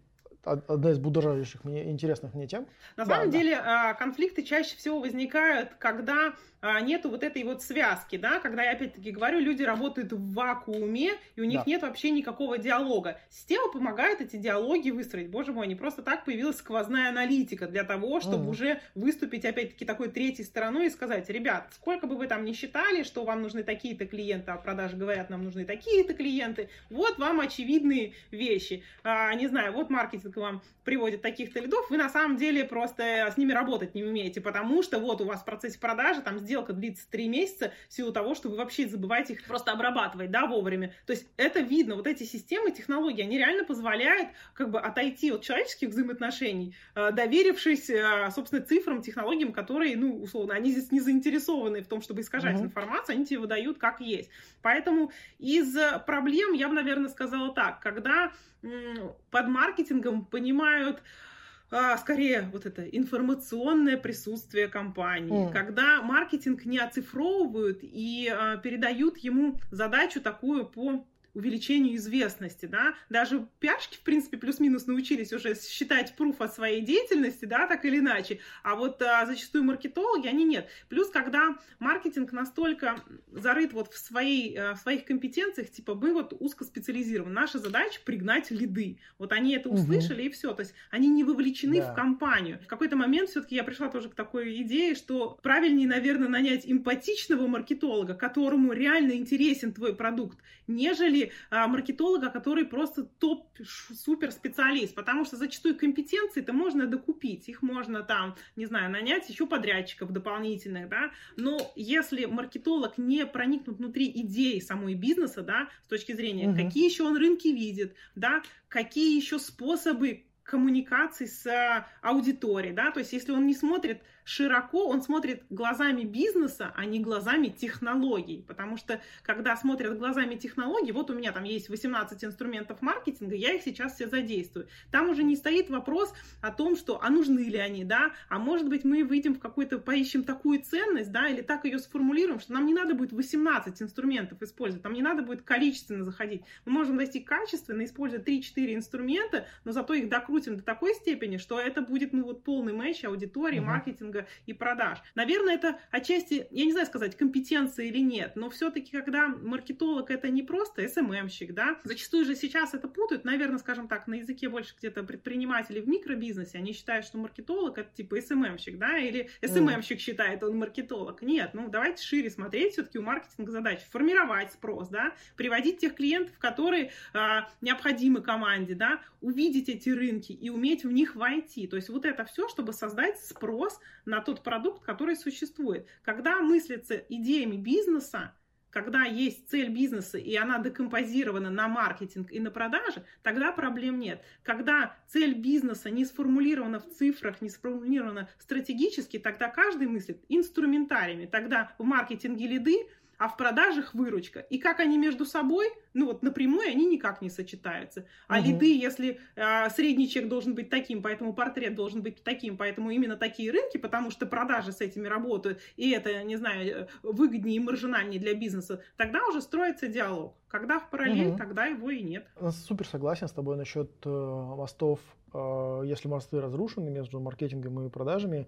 Одна из будоражащих мне интересных мне тем. На да, самом да. деле а, конфликты чаще всего возникают, когда а, нету вот этой вот связки, да, когда я опять-таки говорю, люди работают в вакууме, и у них да. нет вообще никакого диалога. Система помогает эти диалоги выстроить. Боже мой, не просто так появилась сквозная аналитика для того, чтобы угу. уже выступить опять-таки такой третьей стороной и сказать, ребят, сколько бы вы там ни считали, что вам нужны такие-то клиенты, а продажи говорят, нам нужны такие-то клиенты, вот вам очевидные вещи. А, не знаю, вот маркетинг вам приводит таких-то лидов, вы на самом деле просто с ними работать не умеете, потому что вот у вас в процессе продажи там сделка длится три месяца в силу того, что вы вообще забываете их просто обрабатывать, да, вовремя. То есть это видно, вот эти системы, технологии, они реально позволяют как бы отойти от человеческих взаимоотношений, э, доверившись, э, собственно, цифрам, технологиям, которые, ну, условно, они здесь не заинтересованы в том, чтобы искажать uh-huh. информацию, они тебе выдают как есть. Поэтому из проблем я бы, наверное, сказала так, когда под маркетингом понимают а, скорее вот это информационное присутствие компании, mm. когда маркетинг не оцифровывают и а, передают ему задачу такую по увеличению известности, да, даже пиарщики, в принципе, плюс-минус научились уже считать пруф о своей деятельности, да, так или иначе, а вот а, зачастую маркетологи, они нет. Плюс, когда маркетинг настолько зарыт вот в, своей, а, в своих компетенциях, типа, мы вот узкоспециализированы, наша задача пригнать лиды, вот они это услышали угу. и все, то есть они не вовлечены да. в компанию. В какой-то момент все-таки я пришла тоже к такой идее, что правильнее, наверное, нанять эмпатичного маркетолога, которому реально интересен твой продукт, нежели а, маркетолога, который просто топ-супер специалист, потому что зачастую компетенции это можно докупить, их можно там, не знаю, нанять еще подрядчиков дополнительных, да, но если маркетолог не проникнут внутри идеи самой бизнеса, да, с точки зрения, угу. какие еще он рынки видит, да, какие еще способы коммуникации с аудиторией, да, то есть если он не смотрит широко, он смотрит глазами бизнеса, а не глазами технологий. Потому что, когда смотрят глазами технологий, вот у меня там есть 18 инструментов маркетинга, я их сейчас все задействую. Там уже не стоит вопрос о том, что, а нужны ли они, да, а может быть мы выйдем в какой-то, поищем такую ценность, да, или так ее сформулируем, что нам не надо будет 18 инструментов использовать, нам не надо будет количественно заходить. Мы можем достичь качественно, использовать 3-4 инструмента, но зато их докрутим до такой степени, что это будет, ну, вот полный матч аудитории, uh-huh. маркетинга и продаж. Наверное, это отчасти, я не знаю сказать, компетенция или нет, но все-таки, когда маркетолог это не просто СММщик, да, зачастую же сейчас это путают, наверное, скажем так, на языке больше где-то предпринимателей в микробизнесе, они считают, что маркетолог это типа СММщик, да, или СММщик считает, он маркетолог. Нет, ну давайте шире смотреть, все-таки у маркетинга задача формировать спрос, да, приводить тех клиентов, которые а, необходимы команде, да, увидеть эти рынки и уметь в них войти. То есть вот это все, чтобы создать спрос на тот продукт, который существует. Когда мыслится идеями бизнеса, когда есть цель бизнеса, и она декомпозирована на маркетинг и на продажи, тогда проблем нет. Когда цель бизнеса не сформулирована в цифрах, не сформулирована стратегически, тогда каждый мыслит инструментариями. Тогда в маркетинге лиды, а в продажах выручка. И как они между собой, ну вот напрямую они никак не сочетаются. А угу. лиды, если э, средний чек должен быть таким, поэтому портрет должен быть таким, поэтому именно такие рынки, потому что продажи с этими работают, и это, не знаю, э, выгоднее и маржинальнее для бизнеса, тогда уже строится диалог. Когда в параллель, угу. тогда его и нет. Супер согласен с тобой насчет э, мостов. Э, если мосты разрушены между маркетингом и продажами,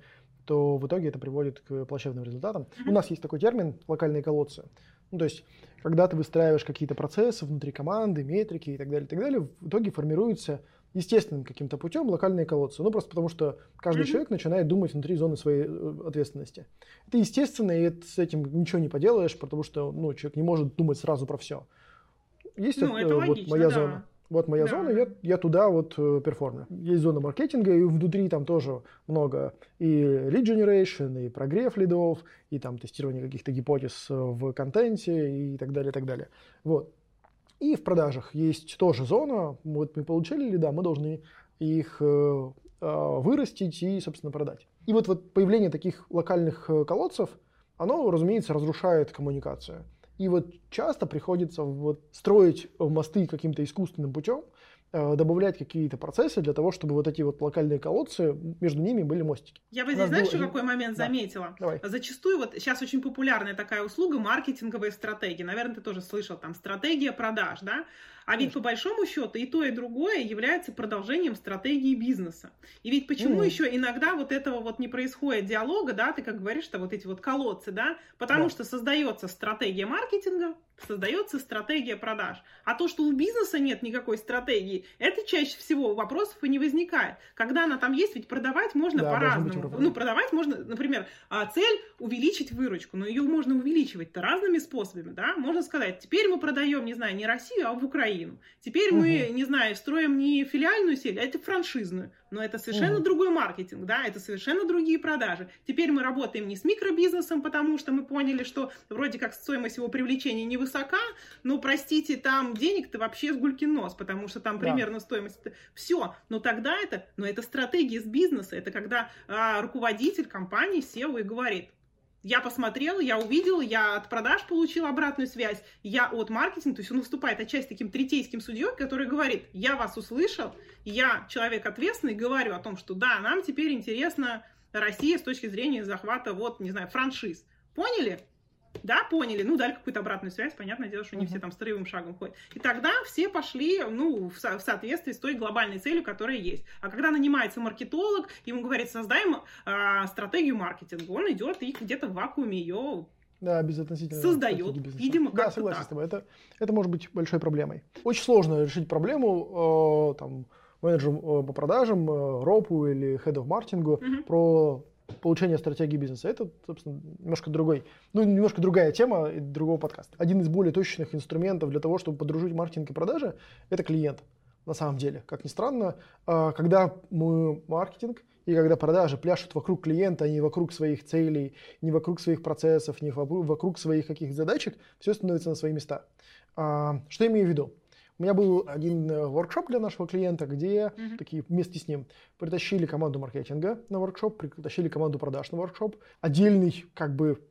то в итоге это приводит к плачевным результатам. У нас есть такой термин локальные колодцы. Ну, то есть, когда ты выстраиваешь какие-то процессы внутри команды, метрики и так далее, и так далее, в итоге формируются естественным каким-то путем локальные колодцы. Ну, просто потому что каждый mm-hmm. человек начинает думать внутри зоны своей э, ответственности. Это естественно, и это, с этим ничего не поделаешь, потому что ну, человек не может думать сразу про все. Есть ну, это, это вот моя да. зона вот моя да. зона, я, я туда вот э, перформлю. Есть зона маркетинга, и внутри там тоже много и lead generation, и прогрев лидов, и там тестирование каких-то гипотез э, в контенте и так далее, и так далее. Вот. И в продажах есть тоже зона, вот мы получили лида, мы должны их э, э, вырастить и, собственно, продать. И вот, вот появление таких локальных э, колодцев, оно, разумеется, разрушает коммуникацию. И вот часто приходится вот строить мосты каким-то искусственным путем, добавлять какие-то процессы для того, чтобы вот эти вот локальные колодцы, между ними были мостики. Я бы здесь, знаешь, было... еще какой момент да. заметила? Давай. Зачастую вот сейчас очень популярная такая услуга маркетинговые стратегии. Наверное, ты тоже слышал, там, стратегия продаж, да? А ведь по большому счету и то, и другое является продолжением стратегии бизнеса. И ведь почему mm. еще иногда вот этого вот не происходит диалога, да, ты как говоришь, что вот эти вот колодцы, да, потому да. что создается стратегия маркетинга, создается стратегия продаж. А то, что у бизнеса нет никакой стратегии, это чаще всего вопросов и не возникает. Когда она там есть, ведь продавать можно да, по-разному. Ну, продавать можно, например, а, цель увеличить выручку, но ее можно увеличивать-то разными способами, да. Можно сказать, теперь мы продаем, не знаю, не Россию, а в Украину. Теперь угу. мы, не знаю, строим не филиальную сеть, а это франшизную. Но это совершенно угу. другой маркетинг, да, это совершенно другие продажи. Теперь мы работаем не с микробизнесом, потому что мы поняли, что вроде как стоимость его привлечения невысока, но, простите, там денег-то вообще с гулькин нос, потому что там примерно да. стоимость... Все. Но тогда это, но это стратегия с бизнеса, это когда а, руководитель компании SEO и говорит, я посмотрел, я увидел, я от продаж получил обратную связь, я от маркетинга, то есть он выступает отчасти таким третейским судьей, который говорит, я вас услышал, я человек ответственный, говорю о том, что да, нам теперь интересна Россия с точки зрения захвата, вот, не знаю, франшиз. Поняли? Да, поняли, ну, дали какую-то обратную связь, понятное дело, что не uh-huh. все там строевым шагом ходят. И тогда все пошли, ну, в, со- в соответствии с той глобальной целью, которая есть. А когда нанимается маркетолог, ему говорит, создаем э, стратегию маркетинга, он идет и где-то в вакууме ее да, безотносительно. Создает, видимо, Да, согласен так. с тобой. Это, это может быть большой проблемой. Очень сложно решить проблему, э, там, менеджеру э, по продажам, э, ропу или of маркетингу угу. про получения стратегии бизнеса. Это, собственно, немножко другой, ну, немножко другая тема и другого подкаста. Один из более точных инструментов для того, чтобы подружить маркетинг и продажи, это клиент. На самом деле, как ни странно, а, когда мы маркетинг и когда продажи пляшут вокруг клиента, а не вокруг своих целей, не вокруг своих процессов, не вокруг своих каких-то задачек, все становится на свои места. А, что я имею в виду? У меня был один э, воркшоп для нашего клиента, где mm-hmm. такие вместе с ним притащили команду маркетинга на воркшоп, притащили команду продаж на воркшоп. Отдельный, как бы,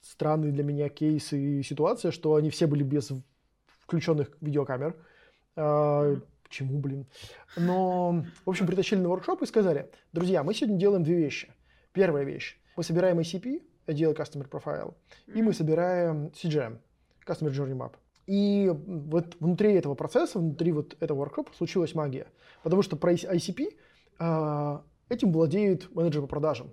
странный для меня кейс и ситуация, что они все были без включенных видеокамер. Mm-hmm. Почему, блин? Но, в общем, притащили на воркшоп и сказали, друзья, мы сегодня делаем две вещи. Первая вещь. Мы собираем ACP, Ideal Customer Profile, и мы собираем CGM, Customer Journey Map. И вот внутри этого процесса, внутри вот этого воркшопа случилась магия. Потому что про ICP э, этим владеют менеджеры по продажам.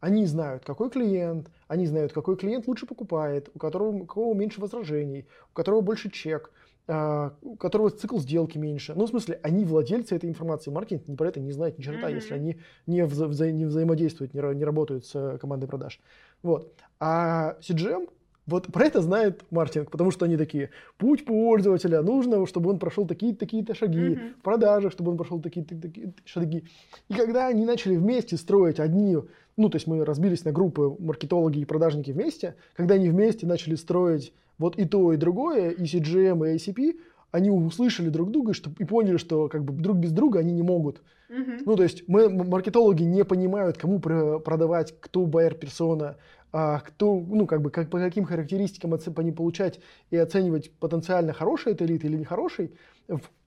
Они знают, какой клиент, они знают, какой клиент лучше покупает, у которого, у кого меньше возражений, у которого больше чек, э, у которого цикл сделки меньше. Ну, в смысле, они владельцы этой информации. Маркетинг не про это не знает ни черта, mm-hmm. если они не, вза- вза- не взаимодействуют, не, не работают с командой продаж. Вот. А CGM вот про это знает маркетинг, потому что они такие, путь пользователя, нужно, чтобы он прошел такие-то такие шаги, mm-hmm. в продажах, чтобы он прошел такие-то такие шаги. И когда они начали вместе строить одни, ну, то есть мы разбились на группы маркетологи и продажники вместе, когда они вместе начали строить вот и то, и другое, и CGM, и ACP, они услышали друг друга что, и поняли, что как бы друг без друга они не могут. Uh-huh. Ну, то есть мы, маркетологи не понимают, кому продавать, кто байер персона, а кто, ну, как бы, как, по каким характеристикам они получать и оценивать потенциально хороший это элит или нехороший,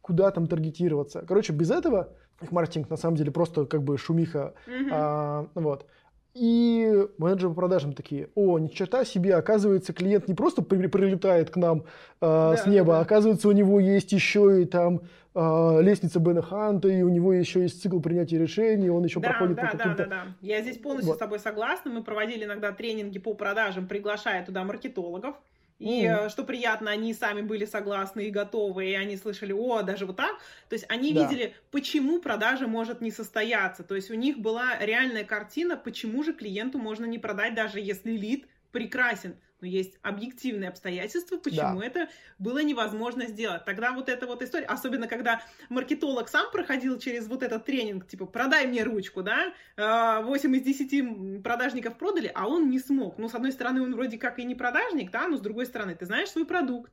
куда там таргетироваться. Короче, без этого их маркетинг на самом деле просто как бы шумиха. Mm-hmm. А, вот. И менеджеры по продажам такие, о, ни черта себе, оказывается, клиент не просто прилетает к нам э, да, с неба, да, да. оказывается, у него есть еще и там э, лестница Бена Ханта, и у него еще есть цикл принятия решений, он еще да, проходит да, по каким-то... Да, да, да. Я здесь полностью вот. с тобой согласна. Мы проводили иногда тренинги по продажам, приглашая туда маркетологов. И mm. что приятно, они сами были согласны и готовы, и они слышали, о, даже вот так. То есть они да. видели, почему продажа может не состояться. То есть у них была реальная картина, почему же клиенту можно не продать, даже если лид прекрасен но есть объективные обстоятельства, почему да. это было невозможно сделать. Тогда вот эта вот история, особенно когда маркетолог сам проходил через вот этот тренинг, типа, продай мне ручку, да, 8 из 10 продажников продали, а он не смог. Ну, с одной стороны, он вроде как и не продажник, да, но с другой стороны, ты знаешь свой продукт,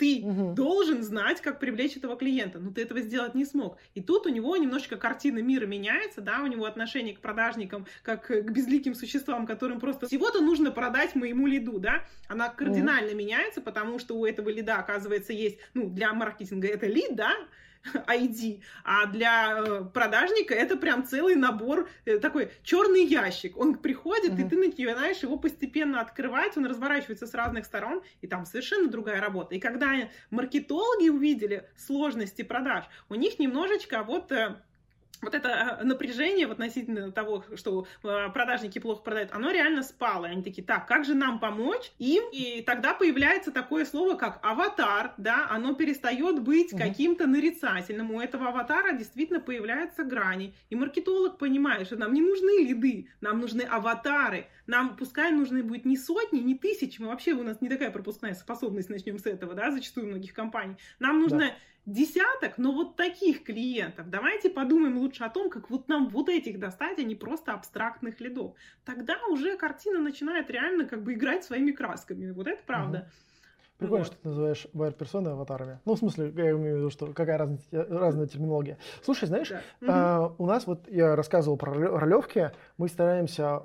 ты угу. должен знать, как привлечь этого клиента, но ты этого сделать не смог. И тут у него немножечко картина мира меняется, да, у него отношение к продажникам, как к безликим существам, которым просто всего-то нужно продать моему лиду, да, она кардинально угу. меняется, потому что у этого лида, оказывается, есть, ну, для маркетинга это лид, да, ID, а для э, продажника это прям целый набор, э, такой черный ящик. Он приходит, mm-hmm. и ты начинаешь его постепенно открывать, он разворачивается с разных сторон, и там совершенно другая работа. И когда маркетологи увидели сложности продаж, у них немножечко вот э, вот это а, напряжение в относительно того, что а, продажники плохо продают, оно реально спало. Они такие, так, как же нам помочь им? И тогда появляется такое слово, как аватар, да, оно перестает быть каким-то нарицательным. У этого аватара действительно появляются грани. И маркетолог понимает, что нам не нужны лиды, нам нужны аватары. Нам, пускай нужны будет не сотни, не тысячи, мы вообще, у нас не такая пропускная способность, начнем с этого, да, зачастую у многих компаний. Нам нужно да десяток, но вот таких клиентов. Давайте подумаем лучше о том, как вот нам вот этих достать, а не просто абстрактных лидов. Тогда уже картина начинает реально как бы играть своими красками. Вот это правда. Угу. Прикольно, вот. что ты называешь байер персоны аватарами. Ну, в смысле, я имею в виду, что какая разная, разная терминология. Слушай, знаешь, да. э, у нас вот я рассказывал про ролевки, мы стараемся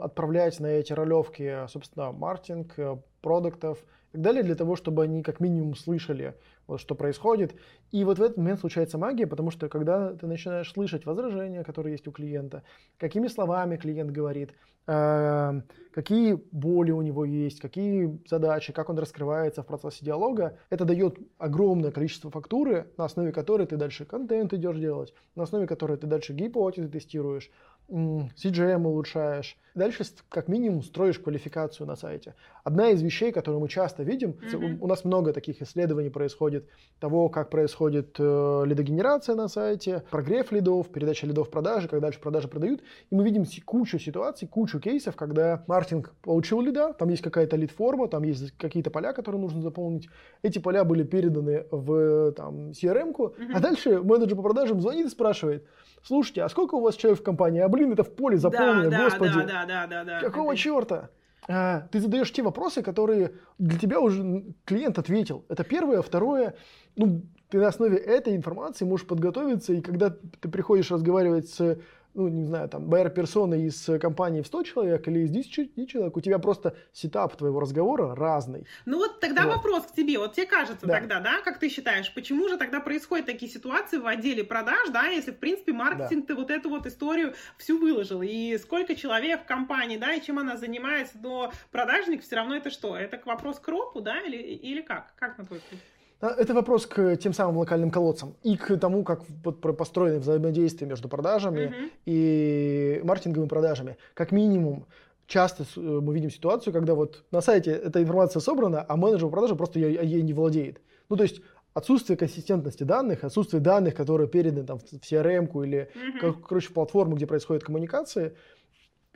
отправлять на эти ролевки, собственно, маркетинг, э, продуктов и так далее, для того, чтобы они как минимум слышали, вот, что происходит. И вот в этот момент случается магия, потому что когда ты начинаешь слышать возражения, которые есть у клиента, какими словами клиент говорит, э, какие боли у него есть, какие задачи, как он раскрывается в процессе диалога, это дает огромное количество фактуры, на основе которой ты дальше контент идешь делать, на основе которой ты дальше гипотезы тестируешь, CGM улучшаешь. Дальше как минимум строишь квалификацию на сайте. Одна из вещей, которую мы часто видим, mm-hmm. у нас много таких исследований происходит, того, как происходит э, лидогенерация на сайте, прогрев лидов, передача лидов в продажи, как дальше продажи продают. И мы видим кучу ситуаций, кучу кейсов, когда маркетинг получил лида, там есть какая-то лид-форма, там есть какие-то поля, которые нужно заполнить. Эти поля были переданы в там, CRM-ку, mm-hmm. а дальше менеджер по продажам звонит и спрашивает, слушайте, а сколько у вас человек в компании? Блин, это в поле заполнено, да, господи. Да, да, да, да, Какого это... черта? А, ты задаешь те вопросы, которые для тебя уже клиент ответил. Это первое. Второе, ну, ты на основе этой информации можешь подготовиться, и когда ты приходишь разговаривать с ну, не знаю, там, байер-персона из компании в 100 человек или из 10 человек, у тебя просто сетап твоего разговора разный. Ну вот тогда вот. вопрос к тебе. Вот тебе кажется да. тогда, да, как ты считаешь, почему же тогда происходят такие ситуации в отделе продаж, да, если, в принципе, маркетинг да. ты вот эту вот историю всю выложил, и сколько человек в компании, да, и чем она занимается, но продажник все равно это что? Это вопрос к ропу, да, или, или как? Как на твой взгляд? А, это вопрос к тем самым локальным колодцам и к тому, как вот построены взаимодействие между продажами uh-huh. и маркетинговыми продажами. Как минимум, часто э, мы видим ситуацию, когда вот на сайте эта информация собрана, а менеджер продажи просто ей, ей не владеет. Ну, то есть отсутствие консистентности данных, отсутствие данных, которые переданы там, в CRM или, uh-huh. короче, в платформу, где происходят коммуникации –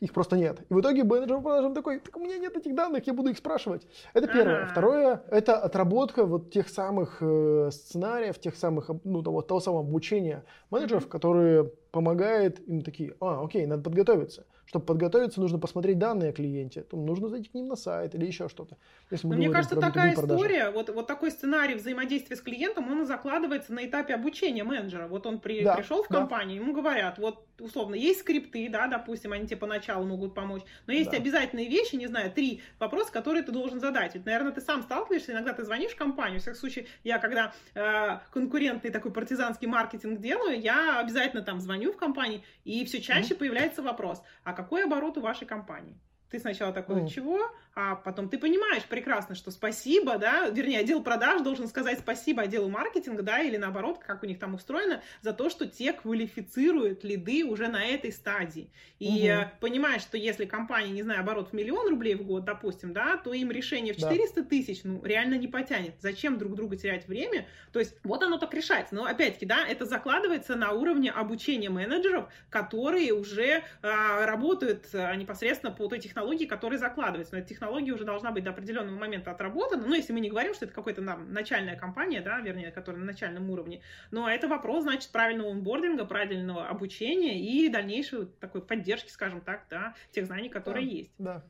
их просто нет. И в итоге менеджер по продажам такой, так у меня нет этих данных, я буду их спрашивать. Это первое. Второе, это отработка вот тех самых э, сценариев, тех самых, ну, того, того самого обучения менеджеров, mm-hmm. которые помогает им такие, а, окей, надо подготовиться. Чтобы подготовиться, нужно посмотреть данные о клиенте, то нужно зайти к ним на сайт или еще что-то. Если мне кажется, такая история, вот, вот такой сценарий взаимодействия с клиентом, он закладывается на этапе обучения менеджера. Вот он при, да, пришел в компанию, да. ему говорят, вот условно, есть скрипты, да, допустим, они тебе поначалу могут помочь, но есть да. обязательные вещи, не знаю, три вопроса, которые ты должен задать. Ведь, наверное, ты сам сталкиваешься, иногда ты звонишь в компанию, в всяком случае, я когда э, конкурентный такой партизанский маркетинг делаю, я обязательно там звоню в компании, и все чаще mm-hmm. появляется вопрос, а какой оборот у вашей компании? Ты сначала такой, mm. чего? А потом ты понимаешь прекрасно, что спасибо, да, вернее, отдел продаж должен сказать спасибо отделу маркетинга, да, или наоборот, как у них там устроено, за то, что те квалифицируют лиды уже на этой стадии. И угу. понимаешь, что если компания, не знаю, оборот в миллион рублей в год, допустим, да, то им решение в 400 да. тысяч, ну, реально не потянет. Зачем друг друга терять время? То есть вот оно так решается. Но опять-таки, да, это закладывается на уровне обучения менеджеров, которые уже а, работают а, непосредственно по той технологии, которая закладывается. Но эта технология технология уже должна быть до определенного момента отработана. Ну, если мы не говорим, что это какая-то нам начальная компания, да, вернее, которая на начальном уровне. Но это вопрос, значит, правильного онбординга, правильного обучения и дальнейшей такой поддержки, скажем так, да, тех знаний, которые да, есть. Да.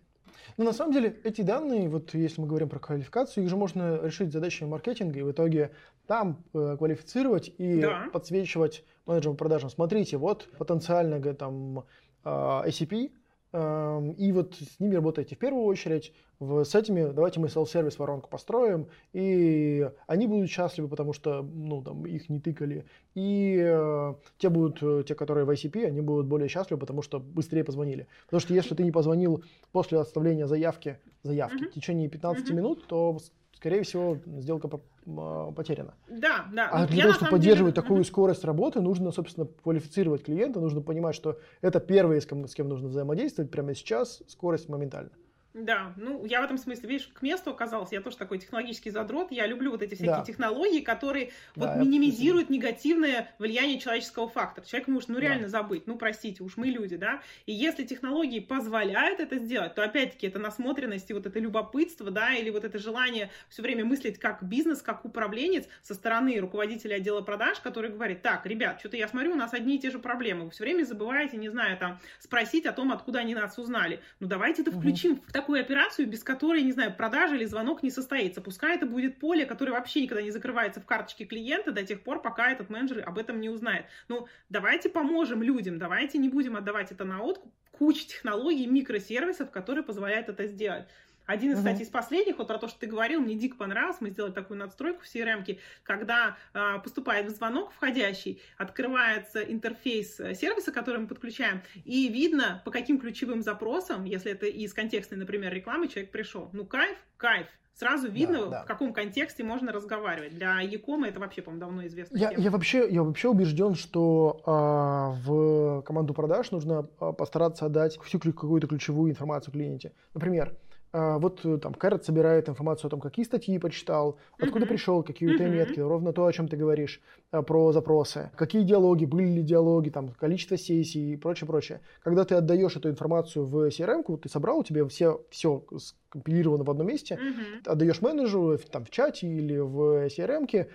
Но на самом деле эти данные, вот если мы говорим про квалификацию, их же можно решить задачами маркетинга и в итоге там э, квалифицировать и да. подсвечивать менеджерам продажам. Смотрите, вот потенциально там э, ACP, Эм, и вот с ними работаете в первую очередь. с этими давайте мы селф-сервис воронку построим, и они будут счастливы, потому что ну, там, их не тыкали. И э, те будут, э, те, которые в ICP, они будут более счастливы, потому что быстрее позвонили. Потому что если ты не позвонил после оставления заявки, заявки uh-huh. в течение 15 uh-huh. минут, то скорее всего, сделка потеряна. Да, да. А для того, чтобы поддерживать деле... такую скорость работы, нужно, собственно, квалифицировать клиента, нужно понимать, что это первый, с кем, с кем нужно взаимодействовать прямо сейчас, скорость моментально. Да, ну я в этом смысле, видишь, к месту оказался. Я тоже такой технологический задрот. Я люблю вот эти всякие да. технологии, которые да, вот минимизируют негативное влияние человеческого фактора. Человек может, ну реально да. забыть, ну простите, уж мы люди, да. И если технологии позволяют это сделать, то опять-таки это насмотренность и вот это любопытство, да, или вот это желание все время мыслить как бизнес, как управленец со стороны руководителя отдела продаж, который говорит, так, ребят, что-то я смотрю, у нас одни и те же проблемы. Вы все время забываете, не знаю, там, спросить о том, откуда они нас узнали. Ну давайте это включим в такой такую операцию, без которой, не знаю, продажа или звонок не состоится. Пускай это будет поле, которое вообще никогда не закрывается в карточке клиента до тех пор, пока этот менеджер об этом не узнает. Ну, давайте поможем людям, давайте не будем отдавать это на откуп. Куча технологий, микросервисов, которые позволяют это сделать. Один, из, кстати, из последних, вот про то, что ты говорил, мне дико понравилось, мы сделали такую надстройку в CRM, когда э, поступает звонок входящий, открывается интерфейс э, сервиса, который мы подключаем, и видно, по каким ключевым запросам, если это из контекстной, например, рекламы, человек пришел. Ну, кайф, кайф. Сразу видно, да, да. в каком контексте можно разговаривать. Для Якома это вообще, по-моему, давно известно. Я, я, вообще, я вообще убежден, что а, в команду продаж нужно а, постараться отдать всю какую-то ключевую информацию клиенте. Например, вот э, там Карет собирает информацию о том, какие статьи почитал, откуда mm-hmm. пришел, какие у тебя метки, ровно то, о чем ты говоришь, а, про запросы, какие диалоги, были ли диалоги, там, количество сессий и прочее, прочее. Когда ты отдаешь эту информацию в CRM, ты собрал, у тебя все, все скомпилировано в одном месте, mm-hmm. отдаешь менеджеру там, в чате или в CRM,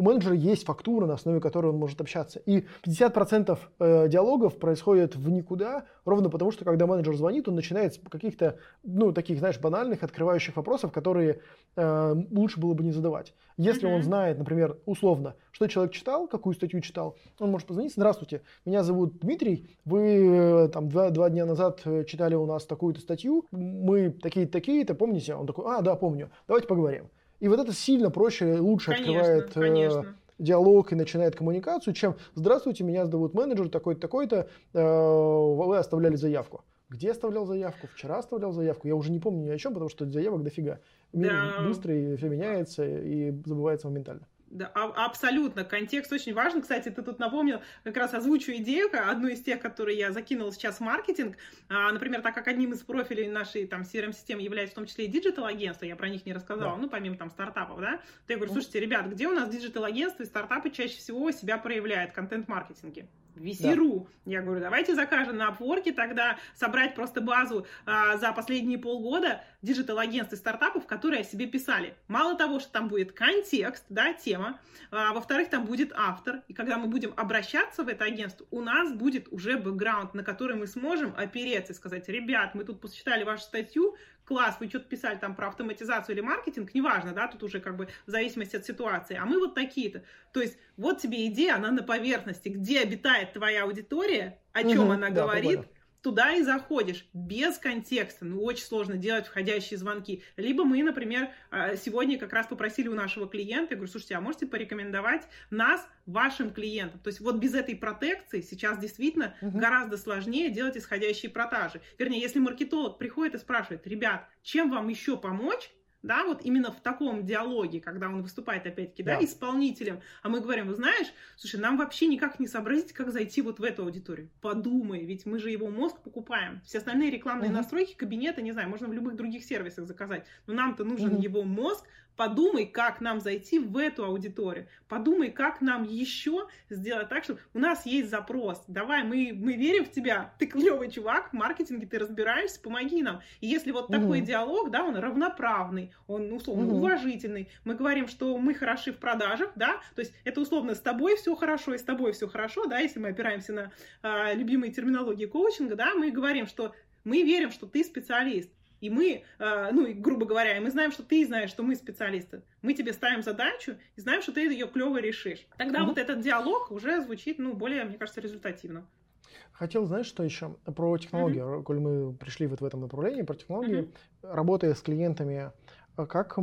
у менеджера есть фактура, на основе которой он может общаться. И 50% э, диалогов происходит в никуда, ровно потому, что когда менеджер звонит, он начинает с каких-то, ну, таких, знаешь, банальных, открывающих вопросов, которые э, лучше было бы не задавать. Если mm-hmm. он знает, например, условно, что человек читал, какую статью читал, он может позвонить, здравствуйте, меня зовут Дмитрий, вы э, там два, два дня назад э, читали у нас такую-то статью, мы такие-то, такие-то, помните? Он такой, а, да, помню, давайте поговорим. И вот это сильно проще, лучше конечно, открывает э, конечно. диалог и начинает коммуникацию, чем «Здравствуйте, меня зовут менеджер такой-то, такой-то, вы оставляли заявку». Где оставлял заявку? Вчера оставлял заявку. Я уже не помню ни о чем, потому что заявок дофига. Мир да. быстрый, все меняется и забывается моментально. Да, а, абсолютно. Контекст очень важен. Кстати, ты тут напомнил, как раз озвучу идею, одну из тех, которые я закинула сейчас в маркетинг. А, например, так как одним из профилей нашей там CRM-системы является в том числе и digital-агентство, я про них не рассказала, да. ну, помимо там стартапов, да, то я говорю, слушайте, ребят, где у нас digital-агентство и стартапы чаще всего себя проявляют в контент-маркетинге? VC.ru. Да. Я говорю, давайте закажем на Upwork, тогда собрать просто базу а, за последние полгода digital-агентств и стартапов, которые о себе писали. Мало того, что там будет контекст, да, тема, а, во-вторых, там будет автор, и когда мы будем обращаться в это агентство, у нас будет уже бэкграунд, на который мы сможем опереться и сказать, ребят, мы тут посчитали вашу статью, класс, вы что-то писали там про автоматизацию или маркетинг, неважно, да, тут уже как бы в зависимости от ситуации, а мы вот такие-то. То есть вот тебе идея, она на поверхности, где обитает твоя аудитория, о чем угу, она да, говорит, понял туда и заходишь без контекста. Ну, очень сложно делать входящие звонки. Либо мы, например, а, сегодня как раз попросили у нашего клиента, я говорю, слушайте, а можете порекомендовать нас вашим клиентам? То есть вот без этой протекции сейчас действительно угу. гораздо сложнее делать исходящие продажи. Вернее, если маркетолог приходит и спрашивает, ребят, чем вам еще помочь? Да, вот именно в таком диалоге, когда он выступает, опять-таки, да, да, исполнителем, а мы говорим, вы знаешь, слушай, нам вообще никак не сообразить, как зайти вот в эту аудиторию. Подумай, ведь мы же его мозг покупаем. Все остальные рекламные угу. настройки кабинета, не знаю, можно в любых других сервисах заказать, но нам-то нужен угу. его мозг, Подумай, как нам зайти в эту аудиторию. Подумай, как нам еще сделать так, чтобы у нас есть запрос. Давай, мы, мы верим в тебя. Ты клевый чувак, в маркетинге ты разбираешься, помоги нам. И если вот такой угу. диалог, да, он равноправный, он условно угу. уважительный. Мы говорим, что мы хороши в продажах, да, то есть это условно с тобой все хорошо и с тобой все хорошо, да, если мы опираемся на э, любимые терминологии коучинга, да, мы говорим, что мы верим, что ты специалист. И мы, а, ну, грубо говоря, мы знаем, что ты знаешь, что мы специалисты. Мы тебе ставим задачу и знаем, что ты ее клево решишь. Тогда mm-hmm. вот этот диалог уже звучит, ну, более, мне кажется, результативно. Хотел, знаешь, что еще? Про технологии. Mm-hmm. Коль мы пришли вот в этом направлении, про технологии. Mm-hmm. Работая с клиентами, а как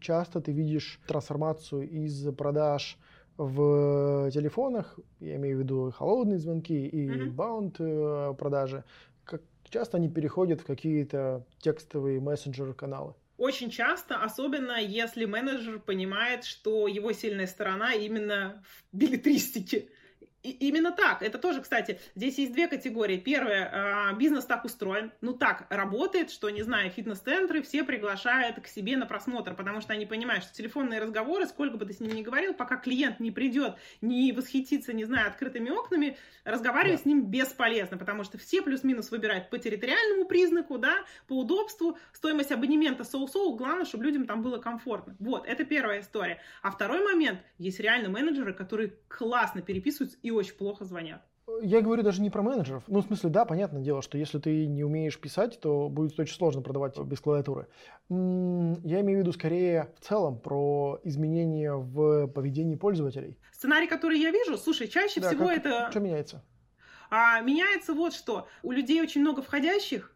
часто ты видишь трансформацию из продаж в телефонах, я имею в виду холодные звонки и mm-hmm. баунд продажи, часто они переходят в какие-то текстовые мессенджер-каналы. Очень часто, особенно если менеджер понимает, что его сильная сторона именно в билетристике. И именно так. Это тоже, кстати, здесь есть две категории. Первое, а, бизнес так устроен, ну так работает, что, не знаю, фитнес-центры все приглашают к себе на просмотр, потому что они понимают, что телефонные разговоры, сколько бы ты с ним ни говорил, пока клиент не придет, не восхитится, не знаю, открытыми окнами, разговаривать да. с ним бесполезно, потому что все плюс-минус выбирают по территориальному признаку, да, по удобству, стоимость абонемента соу-соу, главное, чтобы людям там было комфортно. Вот, это первая история. А второй момент, есть реально менеджеры, которые классно переписываются и очень плохо звонят. Я говорю даже не про менеджеров. Ну, в смысле, да, понятное дело, что если ты не умеешь писать, то будет очень сложно продавать без клавиатуры. Я имею в виду скорее в целом про изменения в поведении пользователей. Сценарий, который я вижу, слушай, чаще да, всего как, это... Что меняется? А, меняется вот что. У людей очень много входящих,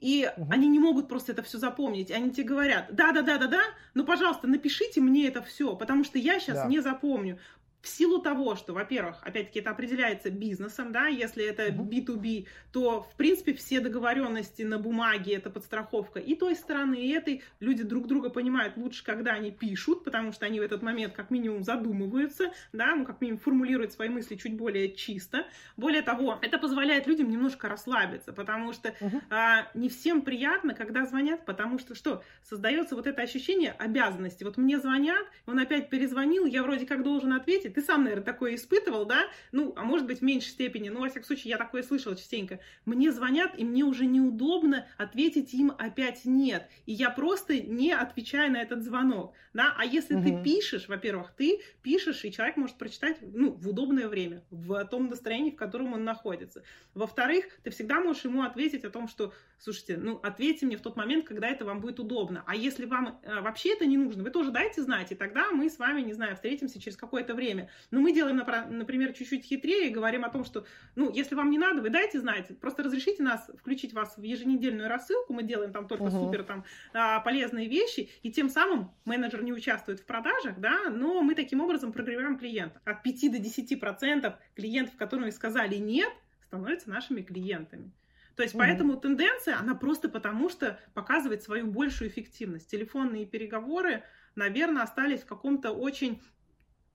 и угу. они не могут просто это все запомнить. Они тебе говорят, да, да, да, да, да, ну, пожалуйста, напишите мне это все, потому что я сейчас да. не запомню в силу того, что, во-первых, опять-таки это определяется бизнесом, да, если это B2B, то, в принципе, все договоренности на бумаге, это подстраховка и той стороны, и этой. Люди друг друга понимают лучше, когда они пишут, потому что они в этот момент как минимум задумываются, да, ну, как минимум формулируют свои мысли чуть более чисто. Более того, это позволяет людям немножко расслабиться, потому что uh-huh. а, не всем приятно, когда звонят, потому что что? Создается вот это ощущение обязанности. Вот мне звонят, он опять перезвонил, я вроде как должен ответить, Ты сам, наверное, такое испытывал, да? Ну, а может быть, в меньшей степени, но, во всяком случае, я такое слышала частенько. Мне звонят, и мне уже неудобно ответить им опять нет. И я просто не отвечаю на этот звонок, да? А если угу. ты пишешь, во-первых, ты пишешь, и человек может прочитать, ну, в удобное время, в том настроении, в котором он находится. Во-вторых, ты всегда можешь ему ответить о том, что, слушайте, ну, ответьте мне в тот момент, когда это вам будет удобно. А если вам э, вообще это не нужно, вы тоже дайте знать, и тогда мы с вами, не знаю, встретимся через какое-то время. Но мы делаем, например, чуть-чуть хитрее и говорим о том, что, ну, если вам не надо, вы дайте знать, просто разрешите нас включить вас в еженедельную рассылку, мы делаем там только uh-huh. супер там а, полезные вещи, и тем самым менеджер не участвует в продажах, да, но мы таким образом прогреваем клиента. От 5 до 10 процентов клиентов, которым сказали нет, становятся нашими клиентами. То есть, mm-hmm. поэтому тенденция, она просто потому, что показывает свою большую эффективность. Телефонные переговоры, наверное, остались в каком-то очень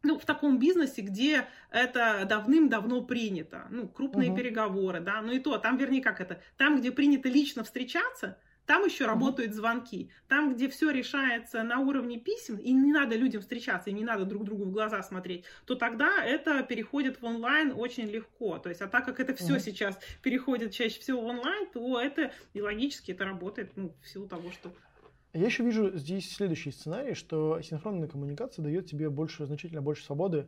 ну, в таком бизнесе, где это давным-давно принято, ну, крупные uh-huh. переговоры, да, ну и то, там, вернее, как это, там, где принято лично встречаться, там еще uh-huh. работают звонки, там, где все решается на уровне писем, и не надо людям встречаться, и не надо друг другу в глаза смотреть, то тогда это переходит в онлайн очень легко, то есть, а так как это все uh-huh. сейчас переходит чаще всего в онлайн, то это и логически это работает, ну, в силу того, что я еще вижу здесь следующий сценарий, что синхронная коммуникация дает тебе больше, значительно больше свободы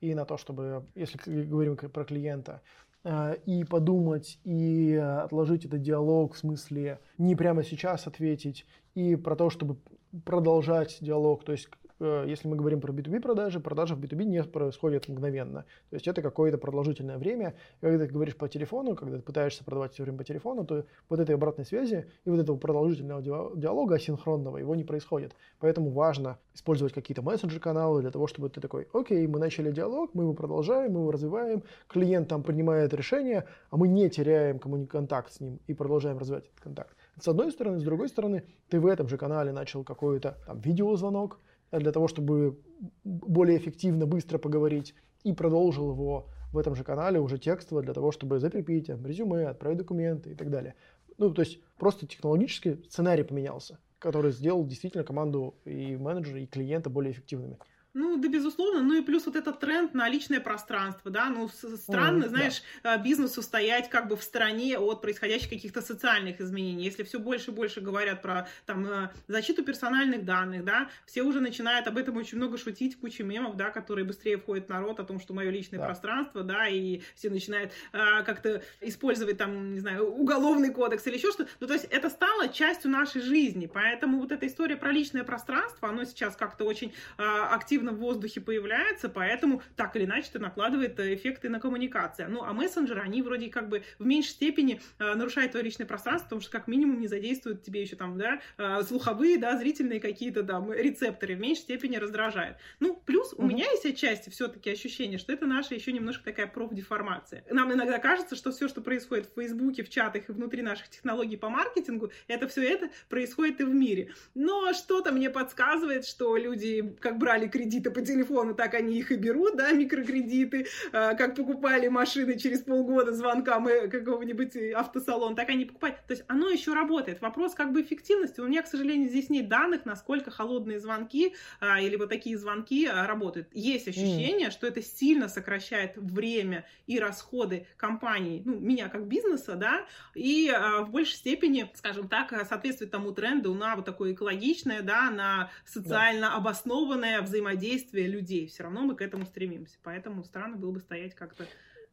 и на то, чтобы, если говорим про клиента, э, и подумать, и отложить этот диалог, в смысле не прямо сейчас ответить, и про то, чтобы продолжать диалог, то есть если мы говорим про B2B продажи, продажи в B2B не происходят мгновенно. То есть это какое-то продолжительное время. И когда ты говоришь по телефону, когда ты пытаешься продавать все время по телефону, то вот этой обратной связи и вот этого продолжительного диалога асинхронного его не происходит. Поэтому важно использовать какие-то мессенджер-каналы для того, чтобы ты такой, окей, мы начали диалог, мы его продолжаем, мы его развиваем, клиент там принимает решение, а мы не теряем контакт с ним и продолжаем развивать этот контакт. С одной стороны, с другой стороны, ты в этом же канале начал какой-то там видеозвонок, для того, чтобы более эффективно, быстро поговорить, и продолжил его в этом же канале уже текстово для того, чтобы закрепить резюме, отправить документы и так далее. Ну, то есть просто технологически сценарий поменялся, который сделал действительно команду и менеджера, и клиента более эффективными. Ну, да, безусловно. Ну и плюс вот этот тренд на личное пространство, да. Ну, странно, mm, знаешь, да. бизнесу стоять как бы в стороне от происходящих каких-то социальных изменений. Если все больше и больше говорят про там э, защиту персональных данных, да, все уже начинают об этом очень много шутить, куча мемов, да, которые быстрее входят в народ о том, что мое личное да. пространство, да, и все начинают а, как-то использовать там, не знаю, уголовный кодекс или еще что-то. Ну, то есть это стало частью нашей жизни. Поэтому вот эта история про личное пространство, оно сейчас как-то очень а, активно активно в воздухе появляется, поэтому так или иначе это накладывает э, эффекты на коммуникацию. Ну, а мессенджеры, они вроде как бы в меньшей степени э, нарушают твое личное пространство, потому что как минимум не задействуют тебе еще там, да, э, слуховые, да, зрительные какие-то там рецепторы, в меньшей степени раздражают. Ну, плюс у меня есть отчасти все-таки ощущение, что это наша еще немножко такая профдеформация. Нам иногда кажется, что все, что происходит в Фейсбуке, в чатах и внутри наших технологий по маркетингу, это все это происходит и в мире. Но что-то мне подсказывает, что люди как брали кредит кредиты по телефону, так они их и берут, да, микрокредиты, а, как покупали машины через полгода звонка мы какого-нибудь автосалон, так они покупают. То есть оно еще работает. Вопрос как бы эффективности. У меня, к сожалению, здесь нет данных, насколько холодные звонки а, или вот такие звонки а, работают. Есть ощущение, mm. что это сильно сокращает время и расходы компании, ну, меня как бизнеса, да, и в большей степени, скажем так, соответствует тому тренду на вот такое экологичное, да, на социально обоснованное взаимодействие взаимодействия людей. Все равно мы к этому стремимся. Поэтому странно было бы стоять как-то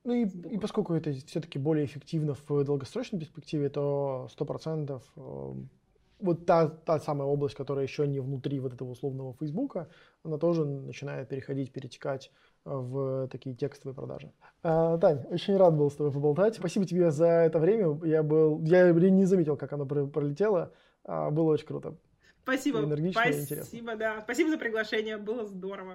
ну и, и поскольку это все-таки более эффективно в долгосрочной перспективе, то 100% э, вот та, та самая область, которая еще не внутри вот этого условного Фейсбука, она тоже начинает переходить, перетекать э, в такие текстовые продажи. А, Тань, очень рад был с тобой поболтать. Спасибо тебе за это время. Я был, я не заметил, как оно пролетело. А, было очень круто. Спасибо. Энергично Спасибо, да. Спасибо за приглашение. Было здорово.